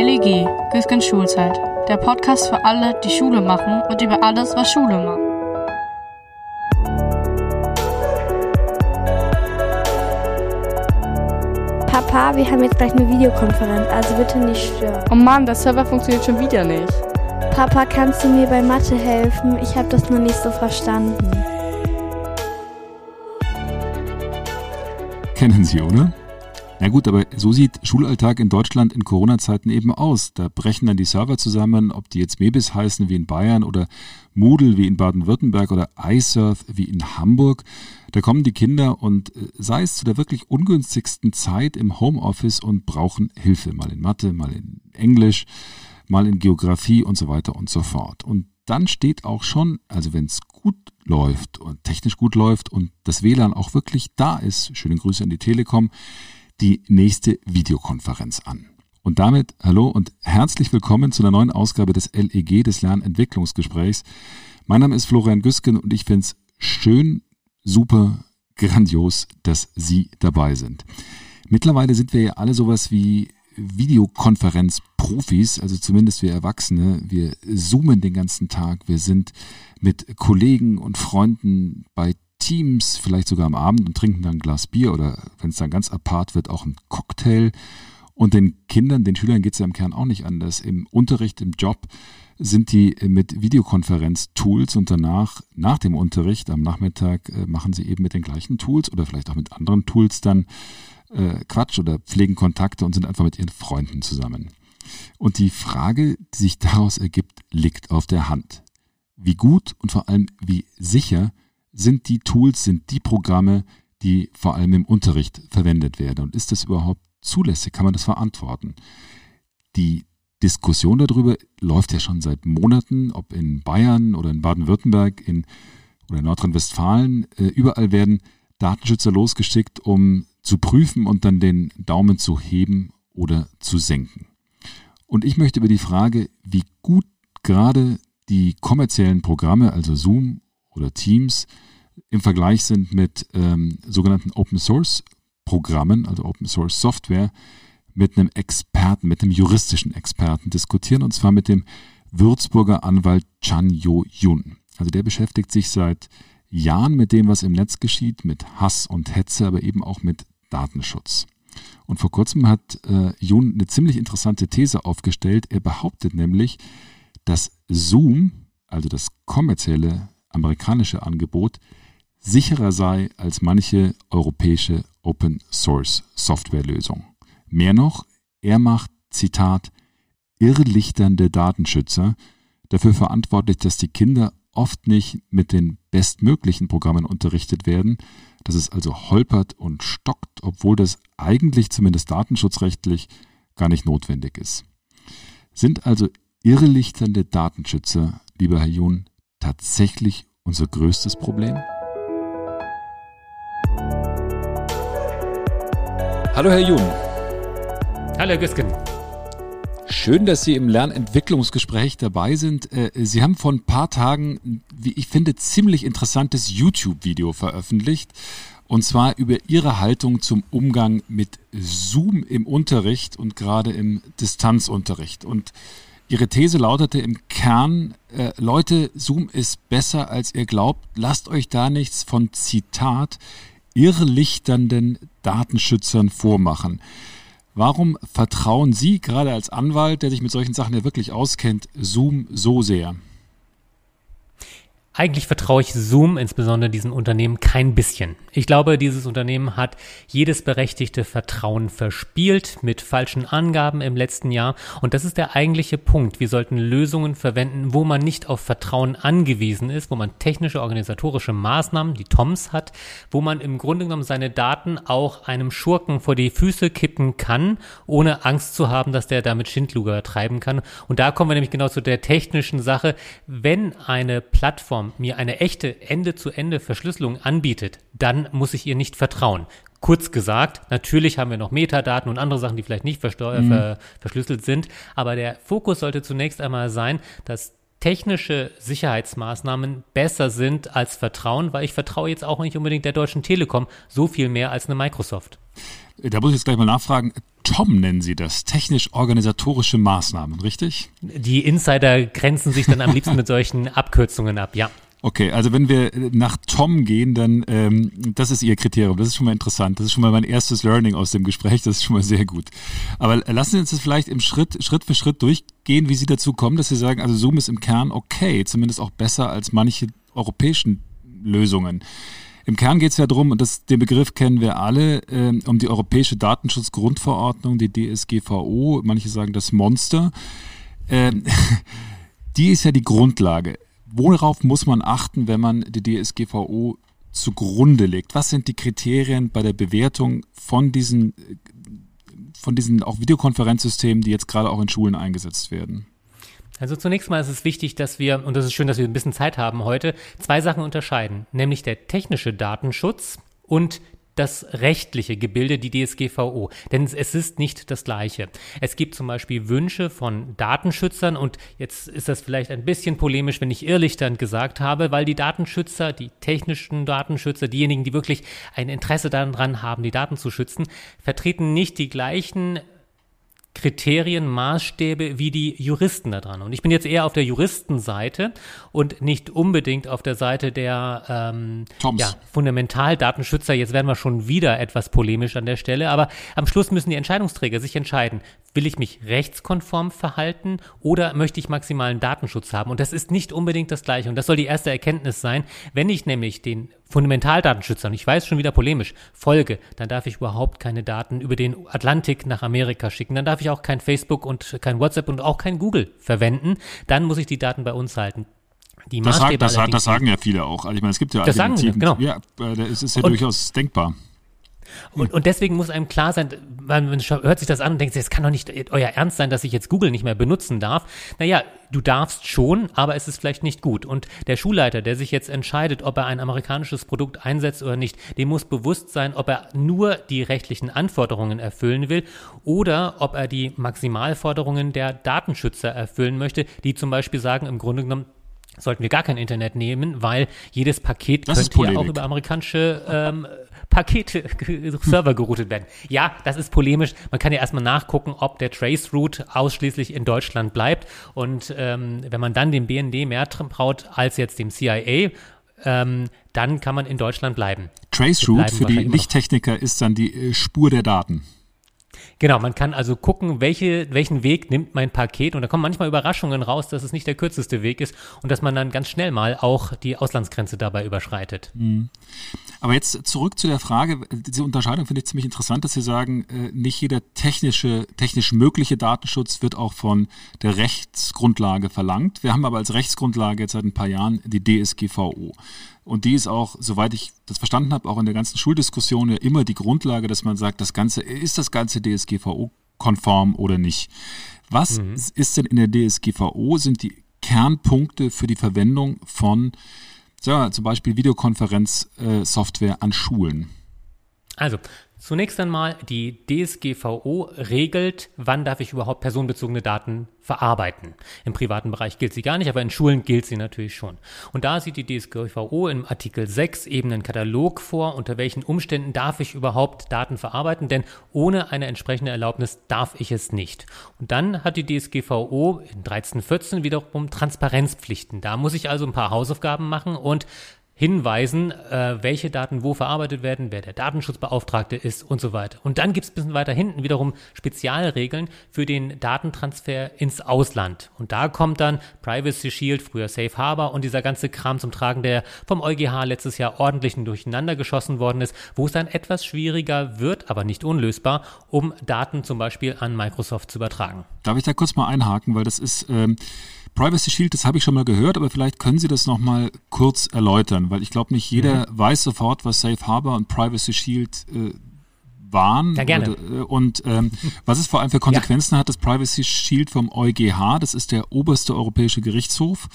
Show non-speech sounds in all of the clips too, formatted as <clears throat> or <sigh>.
LEG, Güsken Schulzeit. Der Podcast für alle, die Schule machen und über alles, was Schule macht. Papa, wir haben jetzt gleich eine Videokonferenz, also bitte nicht stören. Oh Mann, der Server funktioniert schon wieder nicht. Papa, kannst du mir bei Mathe helfen? Ich habe das noch nicht so verstanden. Kennen Sie, oder? Na gut, aber so sieht Schulalltag in Deutschland in Corona-Zeiten eben aus. Da brechen dann die Server zusammen, ob die jetzt Mebis heißen wie in Bayern oder Moodle wie in Baden-Württemberg oder iSurf wie in Hamburg. Da kommen die Kinder und äh, sei es zu der wirklich ungünstigsten Zeit im Homeoffice und brauchen Hilfe, mal in Mathe, mal in Englisch, mal in Geografie und so weiter und so fort. Und dann steht auch schon, also wenn es gut läuft und technisch gut läuft und das WLAN auch wirklich da ist, schöne Grüße an die Telekom, die nächste Videokonferenz an. Und damit hallo und herzlich willkommen zu einer neuen Ausgabe des LEG, des Lernentwicklungsgesprächs. Mein Name ist Florian Güsken und ich finde es schön, super, grandios, dass Sie dabei sind. Mittlerweile sind wir ja alle sowas wie Videokonferenzprofis, also zumindest wir Erwachsene. Wir zoomen den ganzen Tag. Wir sind mit Kollegen und Freunden bei Teams, vielleicht sogar am Abend und trinken dann ein Glas Bier oder wenn es dann ganz apart wird, auch ein Cocktail. Und den Kindern, den Schülern geht es ja im Kern auch nicht anders. Im Unterricht, im Job sind die mit Videokonferenz-Tools und danach, nach dem Unterricht am Nachmittag, äh, machen sie eben mit den gleichen Tools oder vielleicht auch mit anderen Tools dann äh, Quatsch oder pflegen Kontakte und sind einfach mit ihren Freunden zusammen. Und die Frage, die sich daraus ergibt, liegt auf der Hand. Wie gut und vor allem wie sicher sind die Tools, sind die Programme, die vor allem im Unterricht verwendet werden? Und ist das überhaupt zulässig? Kann man das verantworten? Die Diskussion darüber läuft ja schon seit Monaten, ob in Bayern oder in Baden-Württemberg in, oder in Nordrhein-Westfalen. Äh, überall werden Datenschützer losgeschickt, um zu prüfen und dann den Daumen zu heben oder zu senken. Und ich möchte über die Frage, wie gut gerade die kommerziellen Programme, also Zoom oder Teams, im Vergleich sind mit ähm, sogenannten Open Source Programmen, also Open Source Software, mit einem Experten, mit einem juristischen Experten diskutieren, und zwar mit dem Würzburger Anwalt Chan Yo Yun. Also der beschäftigt sich seit Jahren mit dem, was im Netz geschieht, mit Hass und Hetze, aber eben auch mit Datenschutz. Und vor kurzem hat äh, Yun eine ziemlich interessante These aufgestellt. Er behauptet nämlich, dass Zoom, also das kommerzielle amerikanische Angebot, sicherer sei als manche europäische Open Source Softwarelösung. Mehr noch, er macht, Zitat, irrlichternde Datenschützer dafür verantwortlich, dass die Kinder oft nicht mit den bestmöglichen Programmen unterrichtet werden, dass es also holpert und stockt, obwohl das eigentlich zumindest datenschutzrechtlich gar nicht notwendig ist. Sind also irrelichternde Datenschützer, lieber Herr Jun, tatsächlich unser größtes Problem? Hallo Herr Jun. Hallo Herr Güsken. Schön, dass Sie im Lernentwicklungsgespräch dabei sind. Äh, Sie haben vor ein paar Tagen, wie ich finde, ziemlich interessantes YouTube-Video veröffentlicht. Und zwar über Ihre Haltung zum Umgang mit Zoom im Unterricht und gerade im Distanzunterricht. Und Ihre These lautete im Kern, äh, Leute, Zoom ist besser, als ihr glaubt. Lasst euch da nichts von Zitat irrlichternden Datenschützern vormachen. Warum vertrauen Sie gerade als Anwalt, der sich mit solchen Sachen ja wirklich auskennt, Zoom so sehr? Eigentlich vertraue ich Zoom, insbesondere diesem Unternehmen, kein bisschen. Ich glaube, dieses Unternehmen hat jedes berechtigte Vertrauen verspielt mit falschen Angaben im letzten Jahr. Und das ist der eigentliche Punkt. Wir sollten Lösungen verwenden, wo man nicht auf Vertrauen angewiesen ist, wo man technische, organisatorische Maßnahmen, die TOMS hat, wo man im Grunde genommen seine Daten auch einem Schurken vor die Füße kippen kann, ohne Angst zu haben, dass der damit Schindluger treiben kann. Und da kommen wir nämlich genau zu der technischen Sache. Wenn eine Plattform mir eine echte Ende-zu-Ende-Verschlüsselung anbietet, dann muss ich ihr nicht vertrauen. Kurz gesagt, natürlich haben wir noch Metadaten und andere Sachen, die vielleicht nicht mhm. ver verschlüsselt sind, aber der Fokus sollte zunächst einmal sein, dass technische Sicherheitsmaßnahmen besser sind als Vertrauen, weil ich vertraue jetzt auch nicht unbedingt der Deutschen Telekom so viel mehr als eine Microsoft. Da muss ich jetzt gleich mal nachfragen. TOM nennen Sie das, technisch-organisatorische Maßnahmen, richtig? Die Insider grenzen sich dann am liebsten mit solchen Abkürzungen ab, ja. Okay, also wenn wir nach Tom gehen, dann ähm, das ist Ihr Kriterium. Das ist schon mal interessant. Das ist schon mal mein erstes Learning aus dem Gespräch. Das ist schon mal sehr gut. Aber lassen Sie uns das vielleicht im Schritt, Schritt für Schritt durchgehen, wie Sie dazu kommen, dass Sie sagen, also Zoom ist im Kern okay, zumindest auch besser als manche europäischen Lösungen. Im Kern geht es ja darum, und das, den Begriff kennen wir alle, äh, um die Europäische Datenschutzgrundverordnung, die DSGVO, manche sagen das Monster. Äh, <laughs> die ist ja die Grundlage. Worauf muss man achten, wenn man die DSGVO zugrunde legt? Was sind die Kriterien bei der Bewertung von diesen, von diesen auch Videokonferenzsystemen, die jetzt gerade auch in Schulen eingesetzt werden? Also zunächst mal ist es wichtig, dass wir, und das ist schön, dass wir ein bisschen Zeit haben heute, zwei Sachen unterscheiden, nämlich der technische Datenschutz und das rechtliche Gebilde, die DSGVO. Denn es ist nicht das Gleiche. Es gibt zum Beispiel Wünsche von Datenschützern und jetzt ist das vielleicht ein bisschen polemisch, wenn ich irrlichternd gesagt habe, weil die Datenschützer, die technischen Datenschützer, diejenigen, die wirklich ein Interesse daran haben, die Daten zu schützen, vertreten nicht die gleichen Kriterien, Maßstäbe wie die Juristen da dran. Und ich bin jetzt eher auf der Juristenseite und nicht unbedingt auf der Seite der ähm, ja, Fundamentaldatenschützer. Jetzt werden wir schon wieder etwas polemisch an der Stelle, aber am Schluss müssen die Entscheidungsträger sich entscheiden, will ich mich rechtskonform verhalten oder möchte ich maximalen Datenschutz haben? Und das ist nicht unbedingt das Gleiche. Und das soll die erste Erkenntnis sein. Wenn ich nämlich den Fundamentaldatenschützern, ich weiß schon wieder polemisch, folge, dann darf ich überhaupt keine Daten über den Atlantik nach Amerika schicken. Dann darf ich auch kein Facebook und kein WhatsApp und auch kein Google verwenden. Dann muss ich die Daten bei uns halten. Die das, sagt, das, das, sagen ja viele auch. Also ich meine, es gibt ja das sagen wir, genau. Ja, es ist ja und, durchaus denkbar. Und, und deswegen muss einem klar sein, man, hört sich das an und denkt sich, es kann doch nicht euer Ernst sein, dass ich jetzt Google nicht mehr benutzen darf. Naja, du darfst schon, aber es ist vielleicht nicht gut. Und der Schulleiter, der sich jetzt entscheidet, ob er ein amerikanisches Produkt einsetzt oder nicht, dem muss bewusst sein, ob er nur die rechtlichen Anforderungen erfüllen will oder ob er die Maximalforderungen der Datenschützer erfüllen möchte, die zum Beispiel sagen, im Grunde genommen, sollten wir gar kein Internet nehmen, weil jedes Paket das könnte ja auch über amerikanische ähm, Pakete, Server geroutet werden. Ja, das ist polemisch. Man kann ja erstmal nachgucken, ob der Traceroute ausschließlich in Deutschland bleibt. Und ähm, wenn man dann dem BND mehr traut als jetzt dem CIA, ähm, dann kann man in Deutschland bleiben. Traceroute für die Nicht-Techniker ist dann die äh, Spur der Daten. Genau, man kann also gucken, welche, welchen Weg nimmt mein Paket und da kommen manchmal Überraschungen raus, dass es nicht der kürzeste Weg ist und dass man dann ganz schnell mal auch die Auslandsgrenze dabei überschreitet. Mhm. Aber jetzt zurück zu der Frage, diese Unterscheidung finde ich ziemlich interessant, dass Sie sagen, äh, nicht jeder technische, technisch mögliche Datenschutz wird auch von der Rechtsgrundlage verlangt. Wir haben aber als Rechtsgrundlage jetzt seit ein paar Jahren die DSGVO. Und die ist auch, soweit ich das verstanden habe, auch in der ganzen Schuldiskussion ja immer die Grundlage, dass man sagt, das Ganze, ist das Ganze DSGVO-konform oder nicht? Was mhm. ist denn in der DSGVO, sind die Kernpunkte für die Verwendung von ja, zum Beispiel Videokonferenzsoftware äh, an Schulen? Also, Zunächst einmal, die DSGVO regelt, wann darf ich überhaupt personenbezogene Daten verarbeiten. Im privaten Bereich gilt sie gar nicht, aber in Schulen gilt sie natürlich schon. Und da sieht die DSGVO im Artikel 6 eben einen Katalog vor, unter welchen Umständen darf ich überhaupt Daten verarbeiten, denn ohne eine entsprechende Erlaubnis darf ich es nicht. Und dann hat die DSGVO in 1314 wiederum Transparenzpflichten. Da muss ich also ein paar Hausaufgaben machen und hinweisen, äh, welche Daten wo verarbeitet werden, wer der Datenschutzbeauftragte ist und so weiter. Und dann gibt es ein bisschen weiter hinten wiederum Spezialregeln für den Datentransfer ins Ausland. Und da kommt dann Privacy Shield, früher Safe Harbor und dieser ganze Kram zum Tragen, der vom EuGH letztes Jahr ordentlich durcheinander geschossen worden ist, wo es dann etwas schwieriger wird, aber nicht unlösbar, um Daten zum Beispiel an Microsoft zu übertragen. Darf ich da kurz mal einhaken, weil das ist ähm Privacy Shield, das habe ich schon mal gehört, aber vielleicht können Sie das noch mal kurz erläutern, weil ich glaube, nicht jeder mhm. weiß sofort, was Safe Harbor und Privacy Shield äh, waren. Ja, gerne. Äh, und ähm, <laughs> was es vor allem für Konsequenzen ja. hat, das Privacy Shield vom EuGH, das ist der oberste europäische Gerichtshof,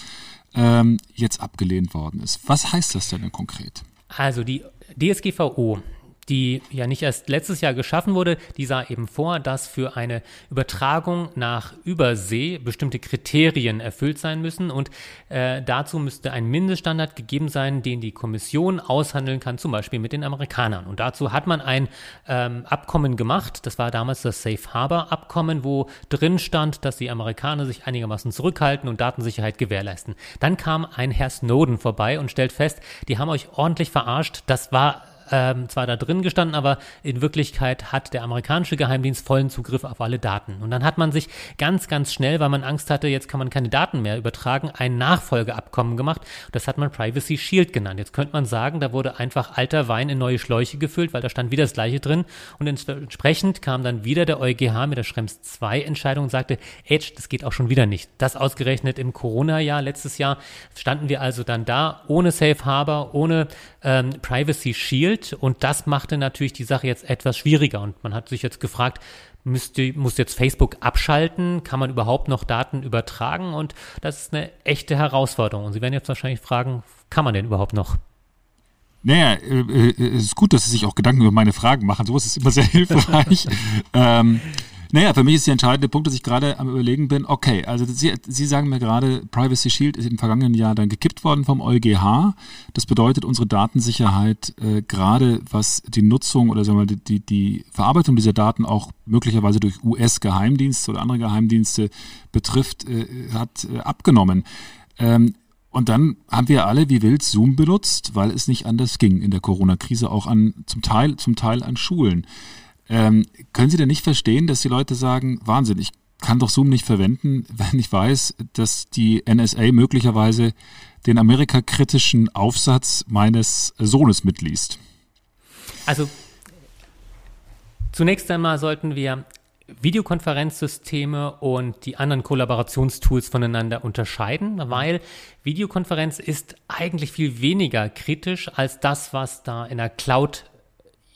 ähm, jetzt abgelehnt worden ist. Was heißt das denn konkret? Also die DSGVO die ja nicht erst letztes Jahr geschaffen wurde, die sah eben vor, dass für eine Übertragung nach Übersee bestimmte Kriterien erfüllt sein müssen und äh, dazu müsste ein Mindeststandard gegeben sein, den die Kommission aushandeln kann, zum Beispiel mit den Amerikanern. Und dazu hat man ein ähm, Abkommen gemacht, das war damals das Safe Harbor Abkommen, wo drin stand, dass die Amerikaner sich einigermaßen zurückhalten und Datensicherheit gewährleisten. Dann kam ein Herr Snowden vorbei und stellt fest, die haben euch ordentlich verarscht, das war ähm, zwar da drin gestanden, aber in Wirklichkeit hat der amerikanische Geheimdienst vollen Zugriff auf alle Daten. Und dann hat man sich ganz, ganz schnell, weil man Angst hatte, jetzt kann man keine Daten mehr übertragen, ein Nachfolgeabkommen gemacht. Das hat man Privacy Shield genannt. Jetzt könnte man sagen, da wurde einfach alter Wein in neue Schläuche gefüllt, weil da stand wieder das gleiche drin. Und entsprechend kam dann wieder der EuGH mit der Schrems 2 Entscheidung und sagte, Edge, das geht auch schon wieder nicht. Das ausgerechnet im Corona-Jahr, letztes Jahr, standen wir also dann da ohne Safe Harbor, ohne ähm, Privacy Shield Geld und das machte natürlich die Sache jetzt etwas schwieriger und man hat sich jetzt gefragt, müsste, muss jetzt Facebook abschalten? Kann man überhaupt noch Daten übertragen? Und das ist eine echte Herausforderung. Und Sie werden jetzt wahrscheinlich fragen, kann man denn überhaupt noch? Naja, äh, äh, es ist gut, dass Sie sich auch Gedanken über meine Fragen machen. So ist es immer sehr <laughs> hilfreich. <laughs> ähm, naja, für mich ist der entscheidende Punkt, dass ich gerade am Überlegen bin, okay, also Sie, Sie sagen mir gerade, Privacy Shield ist im vergangenen Jahr dann gekippt worden vom EuGH. Das bedeutet, unsere Datensicherheit, äh, gerade was die Nutzung oder sagen wir die, die, die Verarbeitung dieser Daten auch möglicherweise durch US-Geheimdienste oder andere Geheimdienste betrifft, äh, hat äh, abgenommen. Ähm, und dann haben wir alle wie wild Zoom benutzt, weil es nicht anders ging in der Corona-Krise, auch an zum Teil, zum Teil an Schulen. Ähm, können Sie denn nicht verstehen, dass die Leute sagen, Wahnsinn, ich kann doch Zoom nicht verwenden, <laughs> wenn ich weiß, dass die NSA möglicherweise den amerikakritischen Aufsatz meines Sohnes mitliest? Also zunächst einmal sollten wir Videokonferenzsysteme und die anderen Kollaborationstools voneinander unterscheiden, weil Videokonferenz ist eigentlich viel weniger kritisch als das, was da in der Cloud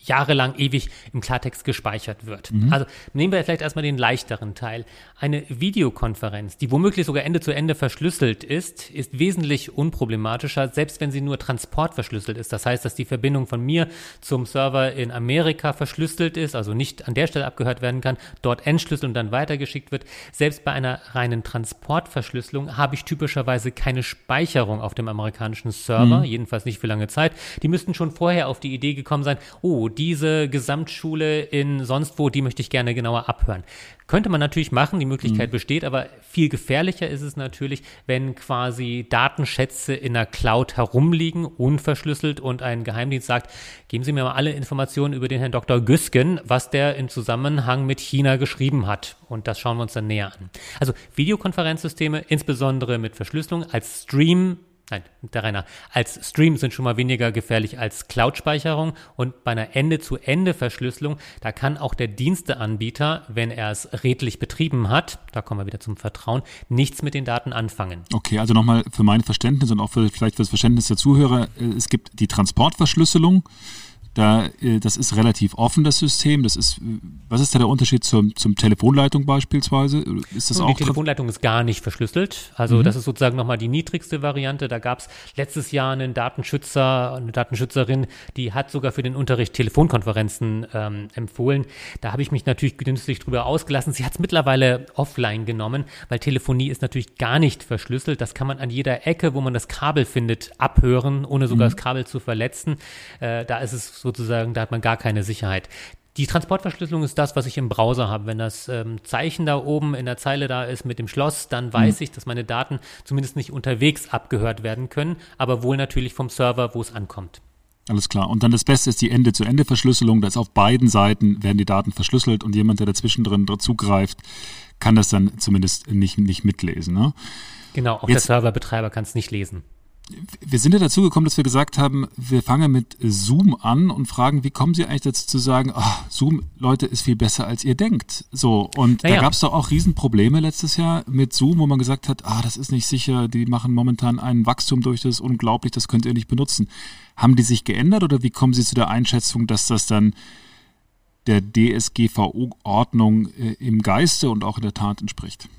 jahrelang ewig im Klartext gespeichert wird. Mhm. Also nehmen wir vielleicht erstmal den leichteren Teil. Eine Videokonferenz, die womöglich sogar Ende zu Ende verschlüsselt ist, ist wesentlich unproblematischer, selbst wenn sie nur transportverschlüsselt ist. Das heißt, dass die Verbindung von mir zum Server in Amerika verschlüsselt ist, also nicht an der Stelle abgehört werden kann, dort entschlüsselt und dann weitergeschickt wird. Selbst bei einer reinen Transportverschlüsselung habe ich typischerweise keine Speicherung auf dem amerikanischen Server, mhm. jedenfalls nicht für lange Zeit. Die müssten schon vorher auf die Idee gekommen sein, oh, diese Gesamtschule in sonst wo, die möchte ich gerne genauer abhören. Könnte man natürlich machen, die Möglichkeit mhm. besteht, aber viel gefährlicher ist es natürlich, wenn quasi Datenschätze in der Cloud herumliegen, unverschlüsselt und ein Geheimdienst sagt, geben Sie mir mal alle Informationen über den Herrn Dr. Güsken, was der in Zusammenhang mit China geschrieben hat. Und das schauen wir uns dann näher an. Also Videokonferenzsysteme, insbesondere mit Verschlüsselung, als Stream Nein, der Rainer. Als Stream sind schon mal weniger gefährlich als Cloud-Speicherung und bei einer Ende-zu-Ende-Verschlüsselung, da kann auch der Diensteanbieter, wenn er es redlich betrieben hat, da kommen wir wieder zum Vertrauen, nichts mit den Daten anfangen. Okay, also nochmal für mein Verständnis und auch für, vielleicht für das Verständnis der Zuhörer, es gibt die Transportverschlüsselung, da, äh, das ist relativ offen, das System. Das ist, was ist da der Unterschied zum, zum Telefonleitung beispielsweise? Ist das auch die Telefonleitung ist gar nicht verschlüsselt. Also mhm. das ist sozusagen nochmal die niedrigste Variante. Da gab es letztes Jahr einen Datenschützer, eine Datenschützerin, die hat sogar für den Unterricht Telefonkonferenzen ähm, empfohlen. Da habe ich mich natürlich günstig drüber ausgelassen. Sie hat es mittlerweile offline genommen, weil Telefonie ist natürlich gar nicht verschlüsselt. Das kann man an jeder Ecke, wo man das Kabel findet, abhören, ohne sogar mhm. das Kabel zu verletzen. Äh, da ist es so sozusagen, da hat man gar keine Sicherheit. Die Transportverschlüsselung ist das, was ich im Browser habe. Wenn das ähm, Zeichen da oben in der Zeile da ist mit dem Schloss, dann weiß mhm. ich, dass meine Daten zumindest nicht unterwegs abgehört werden können, aber wohl natürlich vom Server, wo es ankommt. Alles klar. Und dann das Beste ist die Ende-zu-Ende-Verschlüsselung. Da ist auf beiden Seiten werden die Daten verschlüsselt und jemand, der dazwischen drin zugreift, kann das dann zumindest nicht, nicht mitlesen. Ne? Genau, auch Jetzt, der Serverbetreiber kann es nicht lesen wir sind ja dazu gekommen, dass wir gesagt haben, wir fangen mit Zoom an und fragen, wie kommen Sie eigentlich dazu zu sagen, oh, Zoom, Leute, ist viel besser, als ihr denkt. So, und naja. da gab es doch auch Riesenprobleme letztes Jahr mit Zoom, wo man gesagt hat, ah, das ist nicht sicher, die machen momentan ein Wachstum durch, das ist unglaublich, das könnt ihr nicht benutzen. Haben die sich geändert oder wie kommen Sie zu der Einschätzung, dass das dann der DSGVO-Ordnung äh, im Geiste und auch in der Tat entspricht?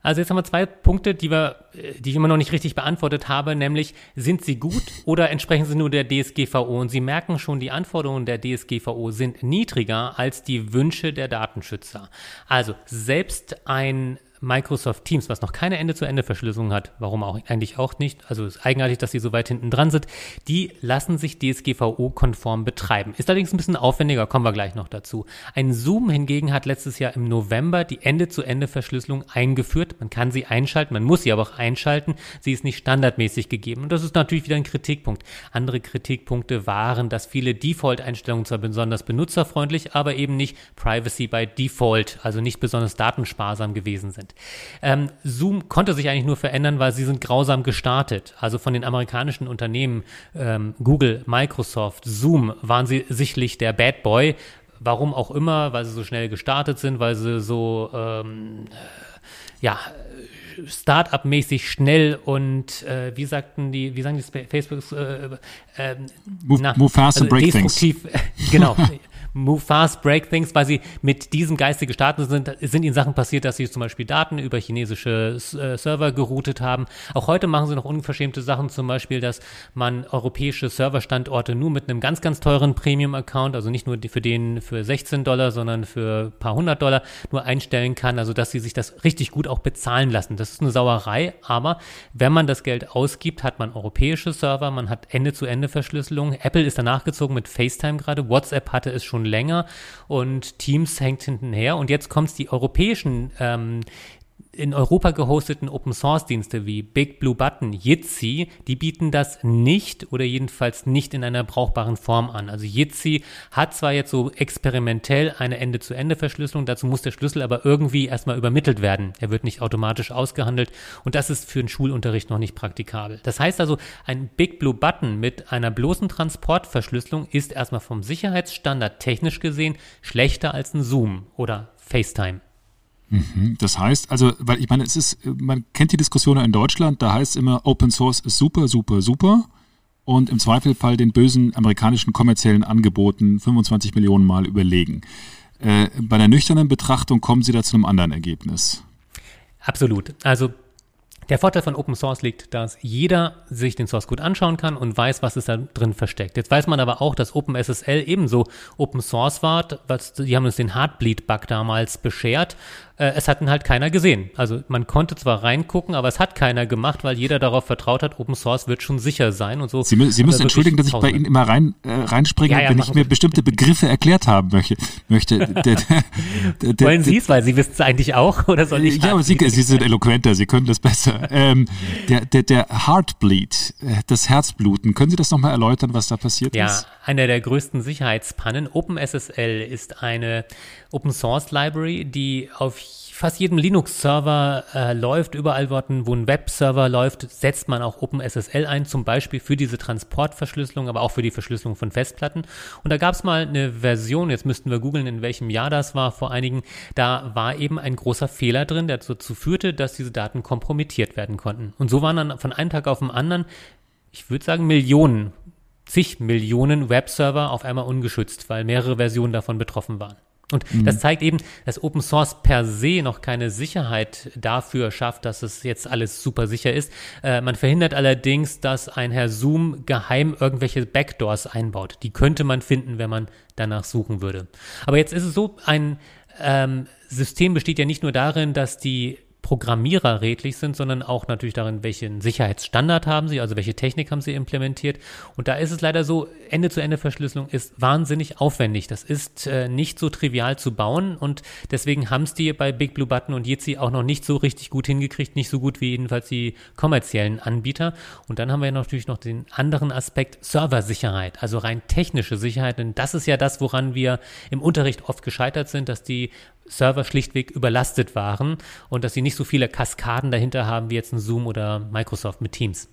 Also jetzt haben wir zwei Punkte, die wir, äh, die ich immer noch nicht richtig beantwortet habe, nämlich sind sie gut oder entsprechen sie nur der DSGVO? Und Sie merken schon, die Anforderungen der DSGVO sind niedriger als die Wünsche der Datenschützer. Also selbst ein Microsoft Teams, was noch keine Ende-zu-Ende-Verschlüsselung hat, warum auch eigentlich auch nicht, also ist eigenartig, dass sie so weit hinten dran sind, die lassen sich DSGVO-konform betreiben. Ist allerdings ein bisschen aufwendiger, kommen wir gleich noch dazu. Ein Zoom hingegen hat letztes Jahr im November die Ende-zu-Ende-Verschlüsselung eingeführt. Man kann sie einschalten, man muss sie aber auch einschalten. Sie ist nicht standardmäßig gegeben. Und das ist natürlich wieder ein Kritikpunkt. Andere Kritikpunkte waren, dass viele Default-Einstellungen zwar besonders benutzerfreundlich, aber eben nicht Privacy by Default, also nicht besonders datensparsam gewesen sind sind. Ähm, Zoom konnte sich eigentlich nur verändern, weil sie sind grausam gestartet. Also von den amerikanischen Unternehmen ähm, Google, Microsoft, Zoom waren sie sicherlich der Bad Boy. Warum auch immer, weil sie so schnell gestartet sind, weil sie so ähm, ja Start-up-mäßig schnell und äh, wie sagten die, wie sagen die Facebook äh, äh, move, na, move fast also and break things. <laughs> Genau. <laughs> Move Fast, Break Things, weil sie mit diesem Geiste gestartet sind, sind ihnen Sachen passiert, dass sie zum Beispiel Daten über chinesische äh, Server geroutet haben. Auch heute machen sie noch unverschämte Sachen, zum Beispiel, dass man europäische Serverstandorte nur mit einem ganz, ganz teuren Premium-Account, also nicht nur für den für 16 Dollar, sondern für ein paar hundert Dollar nur einstellen kann, also dass sie sich das richtig gut auch bezahlen lassen. Das ist eine Sauerei, aber wenn man das Geld ausgibt, hat man europäische Server, man hat Ende-zu-Ende-Verschlüsselung. Apple ist danach gezogen mit FaceTime gerade, WhatsApp hatte es schon länger und Teams hängt hintenher. Und jetzt kommt es die europäischen ähm, in Europa gehosteten Open Source Dienste wie Big Blue Button, Jitsi, die bieten das nicht oder jedenfalls nicht in einer brauchbaren Form an. Also Jitsi hat zwar jetzt so experimentell eine Ende-zu-Ende-Verschlüsselung, dazu muss der Schlüssel aber irgendwie erstmal übermittelt werden. Er wird nicht automatisch ausgehandelt und das ist für den Schulunterricht noch nicht praktikabel. Das heißt also, ein Big Blue Button mit einer bloßen Transportverschlüsselung ist erstmal vom Sicherheitsstandard technisch gesehen schlechter als ein Zoom oder FaceTime. Mhm. Das heißt, also, weil ich meine, es ist, man kennt die Diskussion in Deutschland, da heißt es immer, Open Source ist super, super, super. Und im Zweifelfall den bösen amerikanischen kommerziellen Angeboten 25 Millionen Mal überlegen. Äh, bei der nüchternen Betrachtung kommen Sie da zu einem anderen Ergebnis. Absolut. Also der Vorteil von Open Source liegt, dass jeder sich den Source Code anschauen kann und weiß, was ist da drin versteckt. Jetzt weiß man aber auch, dass OpenSSL ebenso Open Source war. Was, die haben uns den Heartbleed-Bug damals beschert äh, es hat ihn halt keiner gesehen. Also man konnte zwar reingucken, aber es hat keiner gemacht, weil jeder darauf vertraut hat, Open Source wird schon sicher sein und so. Sie, Sie müssen entschuldigen, dass ich bei Ihnen immer rein äh, reinspringe, ja, ja, wenn ich mir bestimmte Begriffe erklärt haben möchte. möchte. <laughs> Der, der, der, Wollen Sie es, weil Sie wissen es eigentlich auch, oder soll ich? Ja, aber Sie, Sie sind eloquenter, Sie können das besser. Ähm, der, der, der Heartbleed, äh, das Herzbluten, können Sie das nochmal erläutern, was da passiert ja, ist? Ja, einer der größten Sicherheitspannen. OpenSSL ist eine Open Source Library, die auf fast jedem Linux-Server äh, läuft, überall wo ein Web-Server läuft, setzt man auch OpenSSL ein, zum Beispiel für diese Transportverschlüsselung, aber auch für die Verschlüsselung von Festplatten. Und da gab es mal eine Version, jetzt müssten wir googeln, in welchem Jahr das war, vor einigen, da war eben ein großer Fehler drin, der dazu führte, dass diese Daten kompromittiert werden konnten. Und so waren dann von einem Tag auf den anderen, ich würde sagen, Millionen, zig Millionen Webserver auf einmal ungeschützt, weil mehrere Versionen davon betroffen waren. Und mhm. das zeigt eben, dass Open Source per se noch keine Sicherheit dafür schafft, dass es jetzt alles super sicher ist. Äh, man verhindert allerdings, dass ein Herr Zoom geheim irgendwelche Backdoors einbaut. Die könnte man finden, wenn man danach suchen würde. Aber jetzt ist es so, ein ähm, System besteht ja nicht nur darin, dass die Programmierer redlich sind, sondern auch natürlich darin, welchen Sicherheitsstandard haben sie, also welche Technik haben sie implementiert. Und da ist es leider so, Ende-zu-Ende-Verschlüsselung ist wahnsinnig aufwendig. Das ist äh, nicht so trivial zu bauen und deswegen haben es die bei Big Blue Button und Jitsi auch noch nicht so richtig gut hingekriegt, nicht so gut wie jedenfalls die kommerziellen Anbieter. Und dann haben wir natürlich noch den anderen Aspekt Serversicherheit, also rein technische Sicherheit, denn das ist ja das, woran wir im Unterricht oft gescheitert sind, dass die Server schlichtweg überlastet waren und dass sie nicht so viele Kaskaden dahinter haben wie jetzt ein Zoom oder Microsoft mit Teams.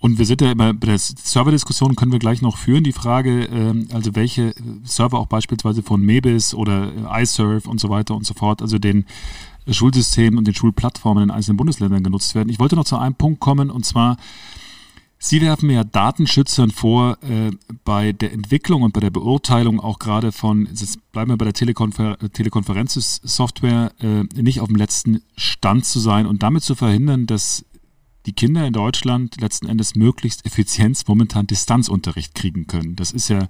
Und wir sind ja immer bei der Serverdiskussion können wir gleich noch führen. Die Frage, ähm, also welche Server auch beispielsweise von Mebis oder iServe und so weiter und so fort, also den Schulsystemen und den Schulplattformen in einzelnen Bundesländern genutzt werden. Ich wollte noch zu einem Punkt kommen und zwar Sie werfen ja Datenschützern vor, äh, bei der Entwicklung und bei der Beurteilung auch gerade von, jetzt bleiben wir bei der Telekonfer Telekonferenzsoftware, äh, nicht auf dem letzten Stand zu sein und damit zu verhindern, dass die Kinder in Deutschland letzten Endes möglichst effizient momentan Distanzunterricht kriegen können. Das ist ja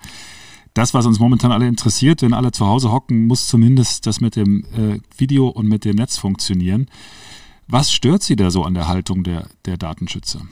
das, was uns momentan alle interessiert. Wenn alle zu Hause hocken, muss zumindest das mit dem äh, Video und mit dem Netz funktionieren. Was stört Sie da so an der Haltung der, der Datenschützer?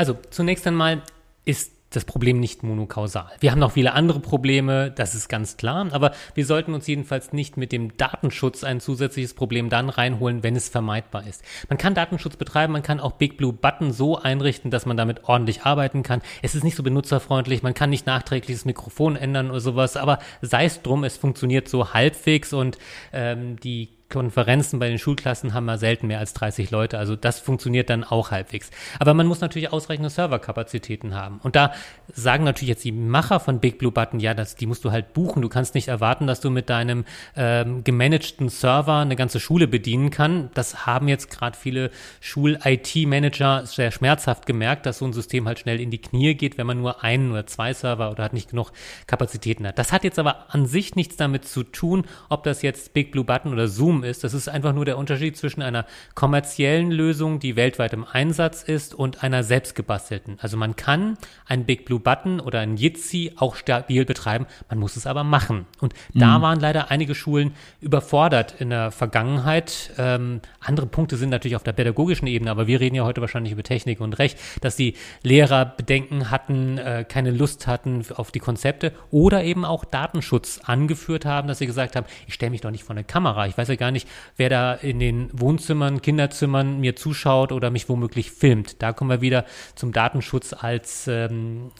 Also zunächst einmal ist das Problem nicht monokausal. Wir haben noch viele andere Probleme, das ist ganz klar, aber wir sollten uns jedenfalls nicht mit dem Datenschutz ein zusätzliches Problem dann reinholen, wenn es vermeidbar ist. Man kann Datenschutz betreiben, man kann auch Big Blue Button so einrichten, dass man damit ordentlich arbeiten kann. Es ist nicht so benutzerfreundlich, man kann nicht nachträglich das Mikrofon ändern oder sowas, aber sei es drum, es funktioniert so halbwegs und ähm, die Konferenzen bei den Schulklassen haben wir selten mehr als 30 Leute. Also das funktioniert dann auch halbwegs. Aber man muss natürlich ausreichende Serverkapazitäten haben. Und da sagen natürlich jetzt die Macher von Big Blue Button, ja, das, die musst du halt buchen. Du kannst nicht erwarten, dass du mit deinem ähm, gemanagten Server eine ganze Schule bedienen kann. Das haben jetzt gerade viele Schul-IT-Manager sehr schmerzhaft gemerkt, dass so ein System halt schnell in die Knie geht, wenn man nur einen oder zwei Server oder hat nicht genug Kapazitäten hat. Das hat jetzt aber an sich nichts damit zu tun, ob das jetzt Big Blue Button oder Zoom ist. Das ist einfach nur der Unterschied zwischen einer kommerziellen Lösung, die weltweit im Einsatz ist, und einer selbstgebastelten. Also man kann ein Big Blue Button oder ein Jitsi auch stabil betreiben, man muss es aber machen. Und mhm. da waren leider einige Schulen überfordert in der Vergangenheit. Ähm, andere Punkte sind natürlich auf der pädagogischen Ebene, aber wir reden ja heute wahrscheinlich über Technik und Recht, dass die Lehrer Bedenken hatten, äh, keine Lust hatten auf die Konzepte oder eben auch Datenschutz angeführt haben, dass sie gesagt haben, ich stelle mich doch nicht vor eine Kamera, ich weiß ja gar gar nicht, wer da in den Wohnzimmern, Kinderzimmern mir zuschaut oder mich womöglich filmt. Da kommen wir wieder zum Datenschutz als ähm,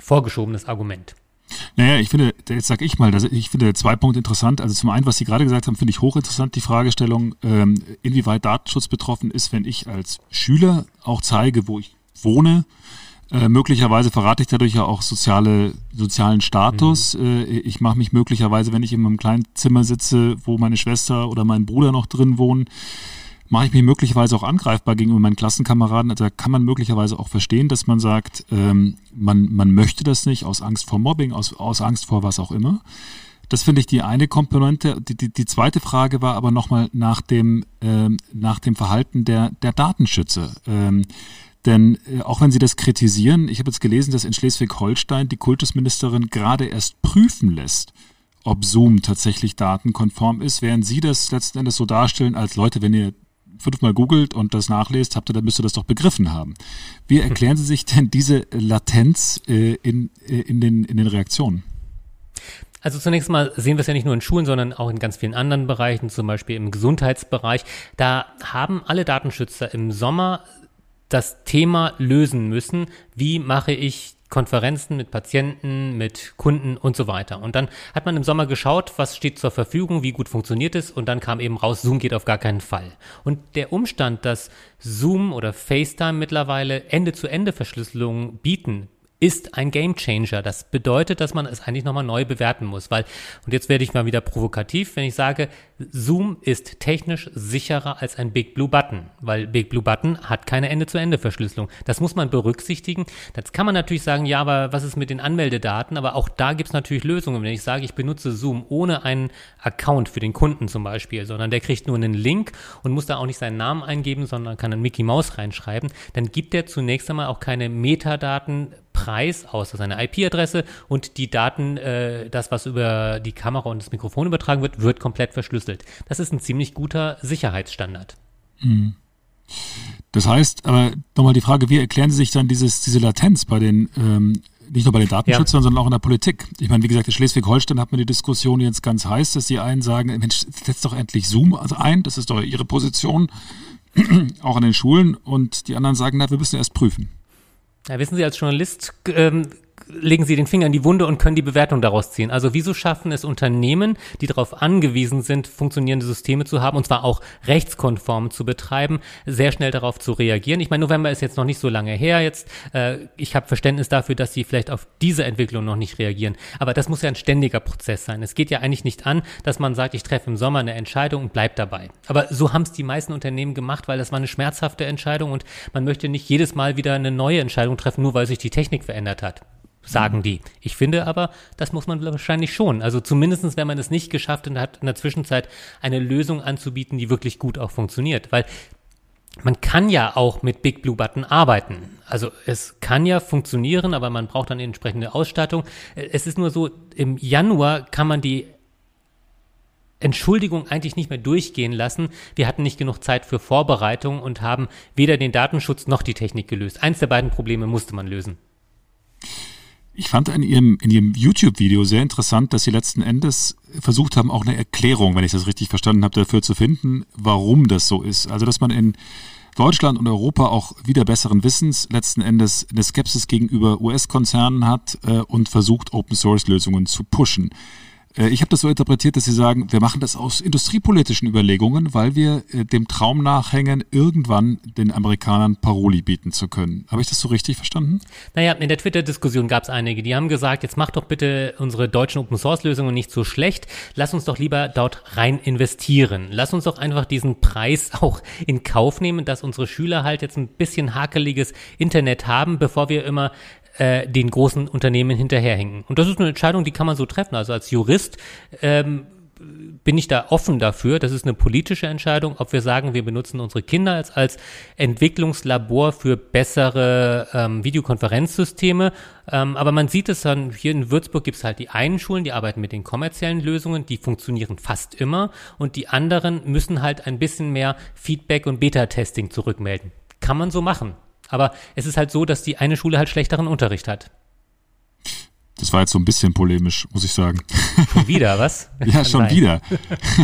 vorgeschobenes Argument. Naja, ich finde, jetzt sag ich mal, ich finde zwei Punkte interessant. Also zum einen, was Sie gerade gesagt haben, finde ich hochinteressant, die Fragestellung, ähm, inwieweit Datenschutz betroffen ist, wenn ich als Schüler auch zeige, wo ich wohne, äh, möglicherweise verrate ich dadurch ja auch soziale, sozialen Status. Mhm. Äh, ich mache mich möglicherweise, wenn ich in meinem kleinen Zimmer sitze, wo meine Schwester oder mein Bruder noch drin wohnen, mache ich mich möglicherweise auch angreifbar gegenüber meinen Klassenkameraden. Also da kann man möglicherweise auch verstehen, dass man sagt, ähm, man, man möchte das nicht aus Angst vor Mobbing, aus, aus Angst vor was auch immer. Das finde ich die eine Komponente. Die, die, die zweite Frage war aber nochmal nach dem, ähm, nach dem Verhalten der, der Datenschützer. Ähm, denn äh, auch wenn Sie das kritisieren, ich habe jetzt gelesen, dass in Schleswig-Holstein die Kultusministerin gerade erst prüfen lässt, ob Zoom tatsächlich datenkonform ist, während Sie das letzten Endes so darstellen, als Leute, wenn ihr fünfmal googelt und das nachlest, habt ihr, dann müsst ihr das doch begriffen haben. Wie <laughs> erklären Sie sich denn diese Latenz äh, in, äh, in, den, in den Reaktionen? Also zunächst mal sehen wir es ja nicht nur in Schulen, sondern auch in ganz vielen anderen Bereichen, zum Beispiel im Gesundheitsbereich. Da haben alle Datenschützer im Sommer das Thema lösen müssen. Wie mache ich Konferenzen mit Patienten, mit Kunden und so weiter. Und dann hat man im Sommer geschaut, was steht zur Verfügung, wie gut funktioniert es und dann kam eben raus, Zoom geht auf gar keinen Fall. Und der Umstand, dass Zoom oder FaceTime mittlerweile Ende-zu-Ende-Verschlüsselungen bieten, ist ein Game Changer. Das bedeutet, dass man es eigentlich nochmal neu bewerten muss, weil, und jetzt werde ich mal wieder provokativ, wenn ich sage, Zoom ist technisch sicherer als ein Big Blue Button, weil Big Blue Button hat keine Ende-zu-Ende-Verschlüsselung. Das muss man berücksichtigen. Das kann man natürlich sagen, ja, aber was ist mit den Anmeldedaten? Aber auch da gibt es natürlich Lösungen. Wenn ich sage, ich benutze Zoom ohne einen Account für den Kunden zum Beispiel, sondern der kriegt nur einen Link und muss da auch nicht seinen Namen eingeben, sondern kann einen Mickey Mouse reinschreiben, dann gibt der zunächst einmal auch keine Metadaten Preis außer seiner IP-Adresse und die Daten, äh, das, was über die Kamera und das Mikrofon übertragen wird, wird komplett verschlüsselt. Das ist ein ziemlich guter Sicherheitsstandard. Mhm. Das heißt, aber nochmal die Frage, wie erklären Sie sich dann dieses, diese Latenz bei den, ähm, nicht nur bei den Datenschützern, ja. sondern auch in der Politik? Ich meine, wie gesagt, in Schleswig-Holstein hat man die Diskussion jetzt ganz heiß, dass die einen sagen, Mensch, setzt doch endlich Zoom ein, das ist doch ihre Position, <clears throat> auch an den Schulen, und die anderen sagen, na, wir müssen erst prüfen. Ja, wissen Sie, als Journalist ähm, legen sie den Finger in die Wunde und können die Bewertung daraus ziehen. Also wieso schaffen es Unternehmen, die darauf angewiesen sind, funktionierende Systeme zu haben und zwar auch rechtskonform zu betreiben, sehr schnell darauf zu reagieren? Ich meine, November ist jetzt noch nicht so lange her jetzt. Äh, ich habe Verständnis dafür, dass sie vielleicht auf diese Entwicklung noch nicht reagieren. Aber das muss ja ein ständiger Prozess sein. Es geht ja eigentlich nicht an, dass man sagt, ich treffe im Sommer eine Entscheidung und bleib dabei. Aber so haben es die meisten Unternehmen gemacht, weil das war eine schmerzhafte Entscheidung und man möchte nicht jedes Mal wieder eine neue Entscheidung treffen, nur weil sich die Technik verändert hat sagen die. Ich finde aber, das muss man wahrscheinlich schon. Also zumindestens, wenn man es nicht geschafft hat, in der Zwischenzeit eine Lösung anzubieten, die wirklich gut auch funktioniert. Weil man kann ja auch mit Big Blue Button arbeiten. Also es kann ja funktionieren, aber man braucht dann entsprechende Ausstattung. Es ist nur so, im Januar kann man die Entschuldigung eigentlich nicht mehr durchgehen lassen. Wir hatten nicht genug Zeit für Vorbereitung und haben weder den Datenschutz noch die Technik gelöst. Eins der beiden Probleme musste man lösen. Ich fand in Ihrem, in Ihrem YouTube-Video sehr interessant, dass Sie letzten Endes versucht haben, auch eine Erklärung, wenn ich das richtig verstanden habe, dafür zu finden, warum das so ist. Also, dass man in Deutschland und Europa auch wieder besseren Wissens letzten Endes eine Skepsis gegenüber US-Konzernen hat äh, und versucht, Open-Source-Lösungen zu pushen. Äh, ich habe das so interpretiert, dass Sie sagen, wir machen das aus industriepolitischen Überlegungen, weil wir äh, dem Traum nachhängen, irgendwann den Amerikanern Paroli bieten zu können. Habe ich das so richtig verstanden? Naja, in der Twitter-Diskussion gab es einige, die haben gesagt, jetzt mach doch bitte unsere deutschen Open-Source-Lösungen nicht so schlecht. Lass uns doch lieber dort rein investieren. Lass uns doch einfach diesen Preis <laughs> auch in Kauf nehmen, dass unsere Schüler halt jetzt ein bisschen hakeliges Internet haben, bevor wir immer äh, den großen Unternehmen hinterherhinken. Und das ist eine Entscheidung, die kann man so treffen. Also als Jurist ähm, bin ich da offen dafür. Das ist eine politische Entscheidung, ob wir sagen, wir benutzen unsere Kinder als, als Entwicklungslabor für bessere ähm, Videokonferenzsysteme. Ähm, aber man sieht es dann, hier in Würzburg gibt es halt die einen Schulen, die arbeiten mit den kommerziellen Lösungen, die funktionieren fast immer. Und die anderen müssen halt ein bisschen mehr Feedback und Beta-Testing zurückmelden. Kann man so machen. Aber es ist halt so, dass die eine Schule halt schlechteren Unterricht hat. Das war jetzt so ein bisschen polemisch, muss ich sagen. Schon wieder, was? <laughs> ja, schon sein. wieder.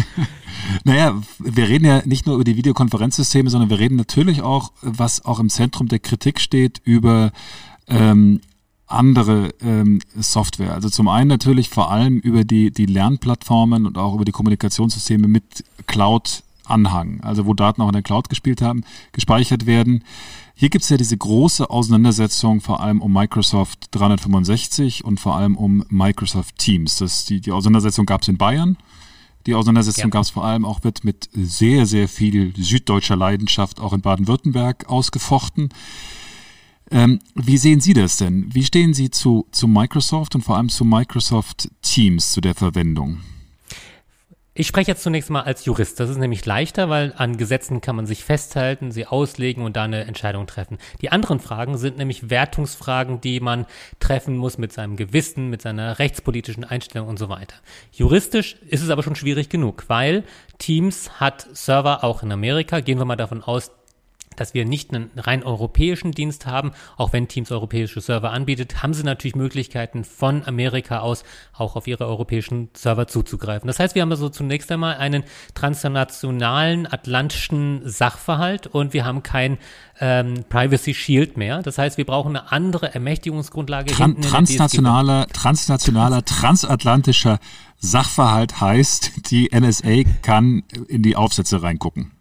<laughs> naja, wir reden ja nicht nur über die Videokonferenzsysteme, sondern wir reden natürlich auch, was auch im Zentrum der Kritik steht, über ähm, andere ähm, Software. Also zum einen natürlich vor allem über die, die Lernplattformen und auch über die Kommunikationssysteme mit Cloud-Anhang, also wo Daten auch in der Cloud gespielt haben, gespeichert werden. Hier gibt es ja diese große Auseinandersetzung vor allem um Microsoft 365 und vor allem um Microsoft Teams. Das, die, die Auseinandersetzung gab es in Bayern. Die Auseinandersetzung ja. gab es vor allem auch mit, mit sehr, sehr viel süddeutscher Leidenschaft auch in Baden-Württemberg ausgefochten. Ähm, wie sehen Sie das denn? Wie stehen Sie zu, zu Microsoft und vor allem zu Microsoft Teams, zu der Verwendung? Ich spreche jetzt zunächst mal als Jurist. Das ist nämlich leichter, weil an Gesetzen kann man sich festhalten, sie auslegen und da eine Entscheidung treffen. Die anderen Fragen sind nämlich Wertungsfragen, die man treffen muss mit seinem Gewissen, mit seiner rechtspolitischen Einstellung und so weiter. Juristisch ist es aber schon schwierig genug, weil Teams hat Server auch in Amerika. Gehen wir mal davon aus, dass wir nicht einen rein europäischen Dienst haben. Auch wenn Teams europäische Server anbietet, haben sie natürlich Möglichkeiten von Amerika aus auch auf ihre europäischen Server zuzugreifen. Das heißt, wir haben also zunächst einmal einen transnationalen atlantischen Sachverhalt und wir haben kein ähm, Privacy Shield mehr. Das heißt, wir brauchen eine andere Ermächtigungsgrundlage. Tran transnationaler, transnationaler, transatlantischer Sachverhalt heißt, die NSA kann in die Aufsätze reingucken.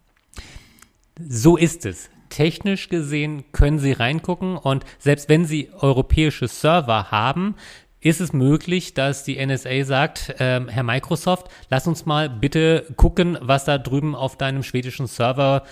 So ist es. Technisch gesehen können Sie reingucken und selbst wenn Sie europäische Server haben, ist es möglich, dass die NSA sagt, äh, Herr Microsoft, lass uns mal bitte gucken, was da drüben auf deinem schwedischen Server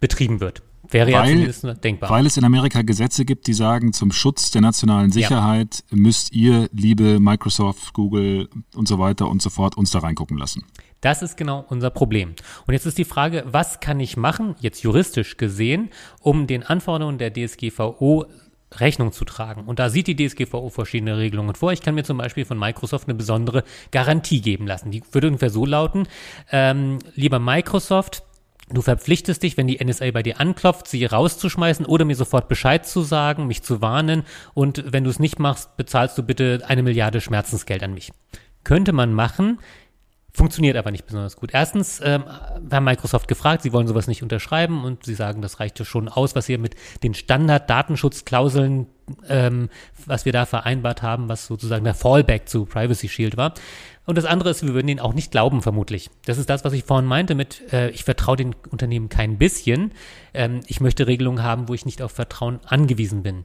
betrieben wird. Wäre weil, ja zumindest denkbar. Weil es in Amerika Gesetze gibt, die sagen, zum Schutz der nationalen Sicherheit ja. müsst ihr, liebe Microsoft, Google und so weiter und so fort, uns da reingucken lassen. Das ist genau unser Problem. Und jetzt ist die Frage, was kann ich machen, jetzt juristisch gesehen, um den Anforderungen der DSGVO Rechnung zu tragen. Und da sieht die DSGVO verschiedene Regelungen vor. Ich kann mir zum Beispiel von Microsoft eine besondere Garantie geben lassen. Die würde ungefähr so lauten, ähm, lieber Microsoft, Du verpflichtest dich, wenn die NSA bei dir anklopft, sie rauszuschmeißen oder mir sofort Bescheid zu sagen, mich zu warnen und wenn du es nicht machst, bezahlst du bitte eine Milliarde Schmerzensgeld an mich. Könnte man machen, Funktioniert aber nicht besonders gut. Erstens, ähm, wir haben Microsoft gefragt, sie wollen sowas nicht unterschreiben und sie sagen, das reicht ja schon aus, was ihr mit den Standard-Datenschutzklauseln ähm, was wir da vereinbart haben, was sozusagen der Fallback zu Privacy Shield war. Und das andere ist, wir würden ihnen auch nicht glauben, vermutlich. Das ist das, was ich vorhin meinte mit, äh, ich vertraue den Unternehmen kein bisschen. Ähm, ich möchte Regelungen haben, wo ich nicht auf Vertrauen angewiesen bin.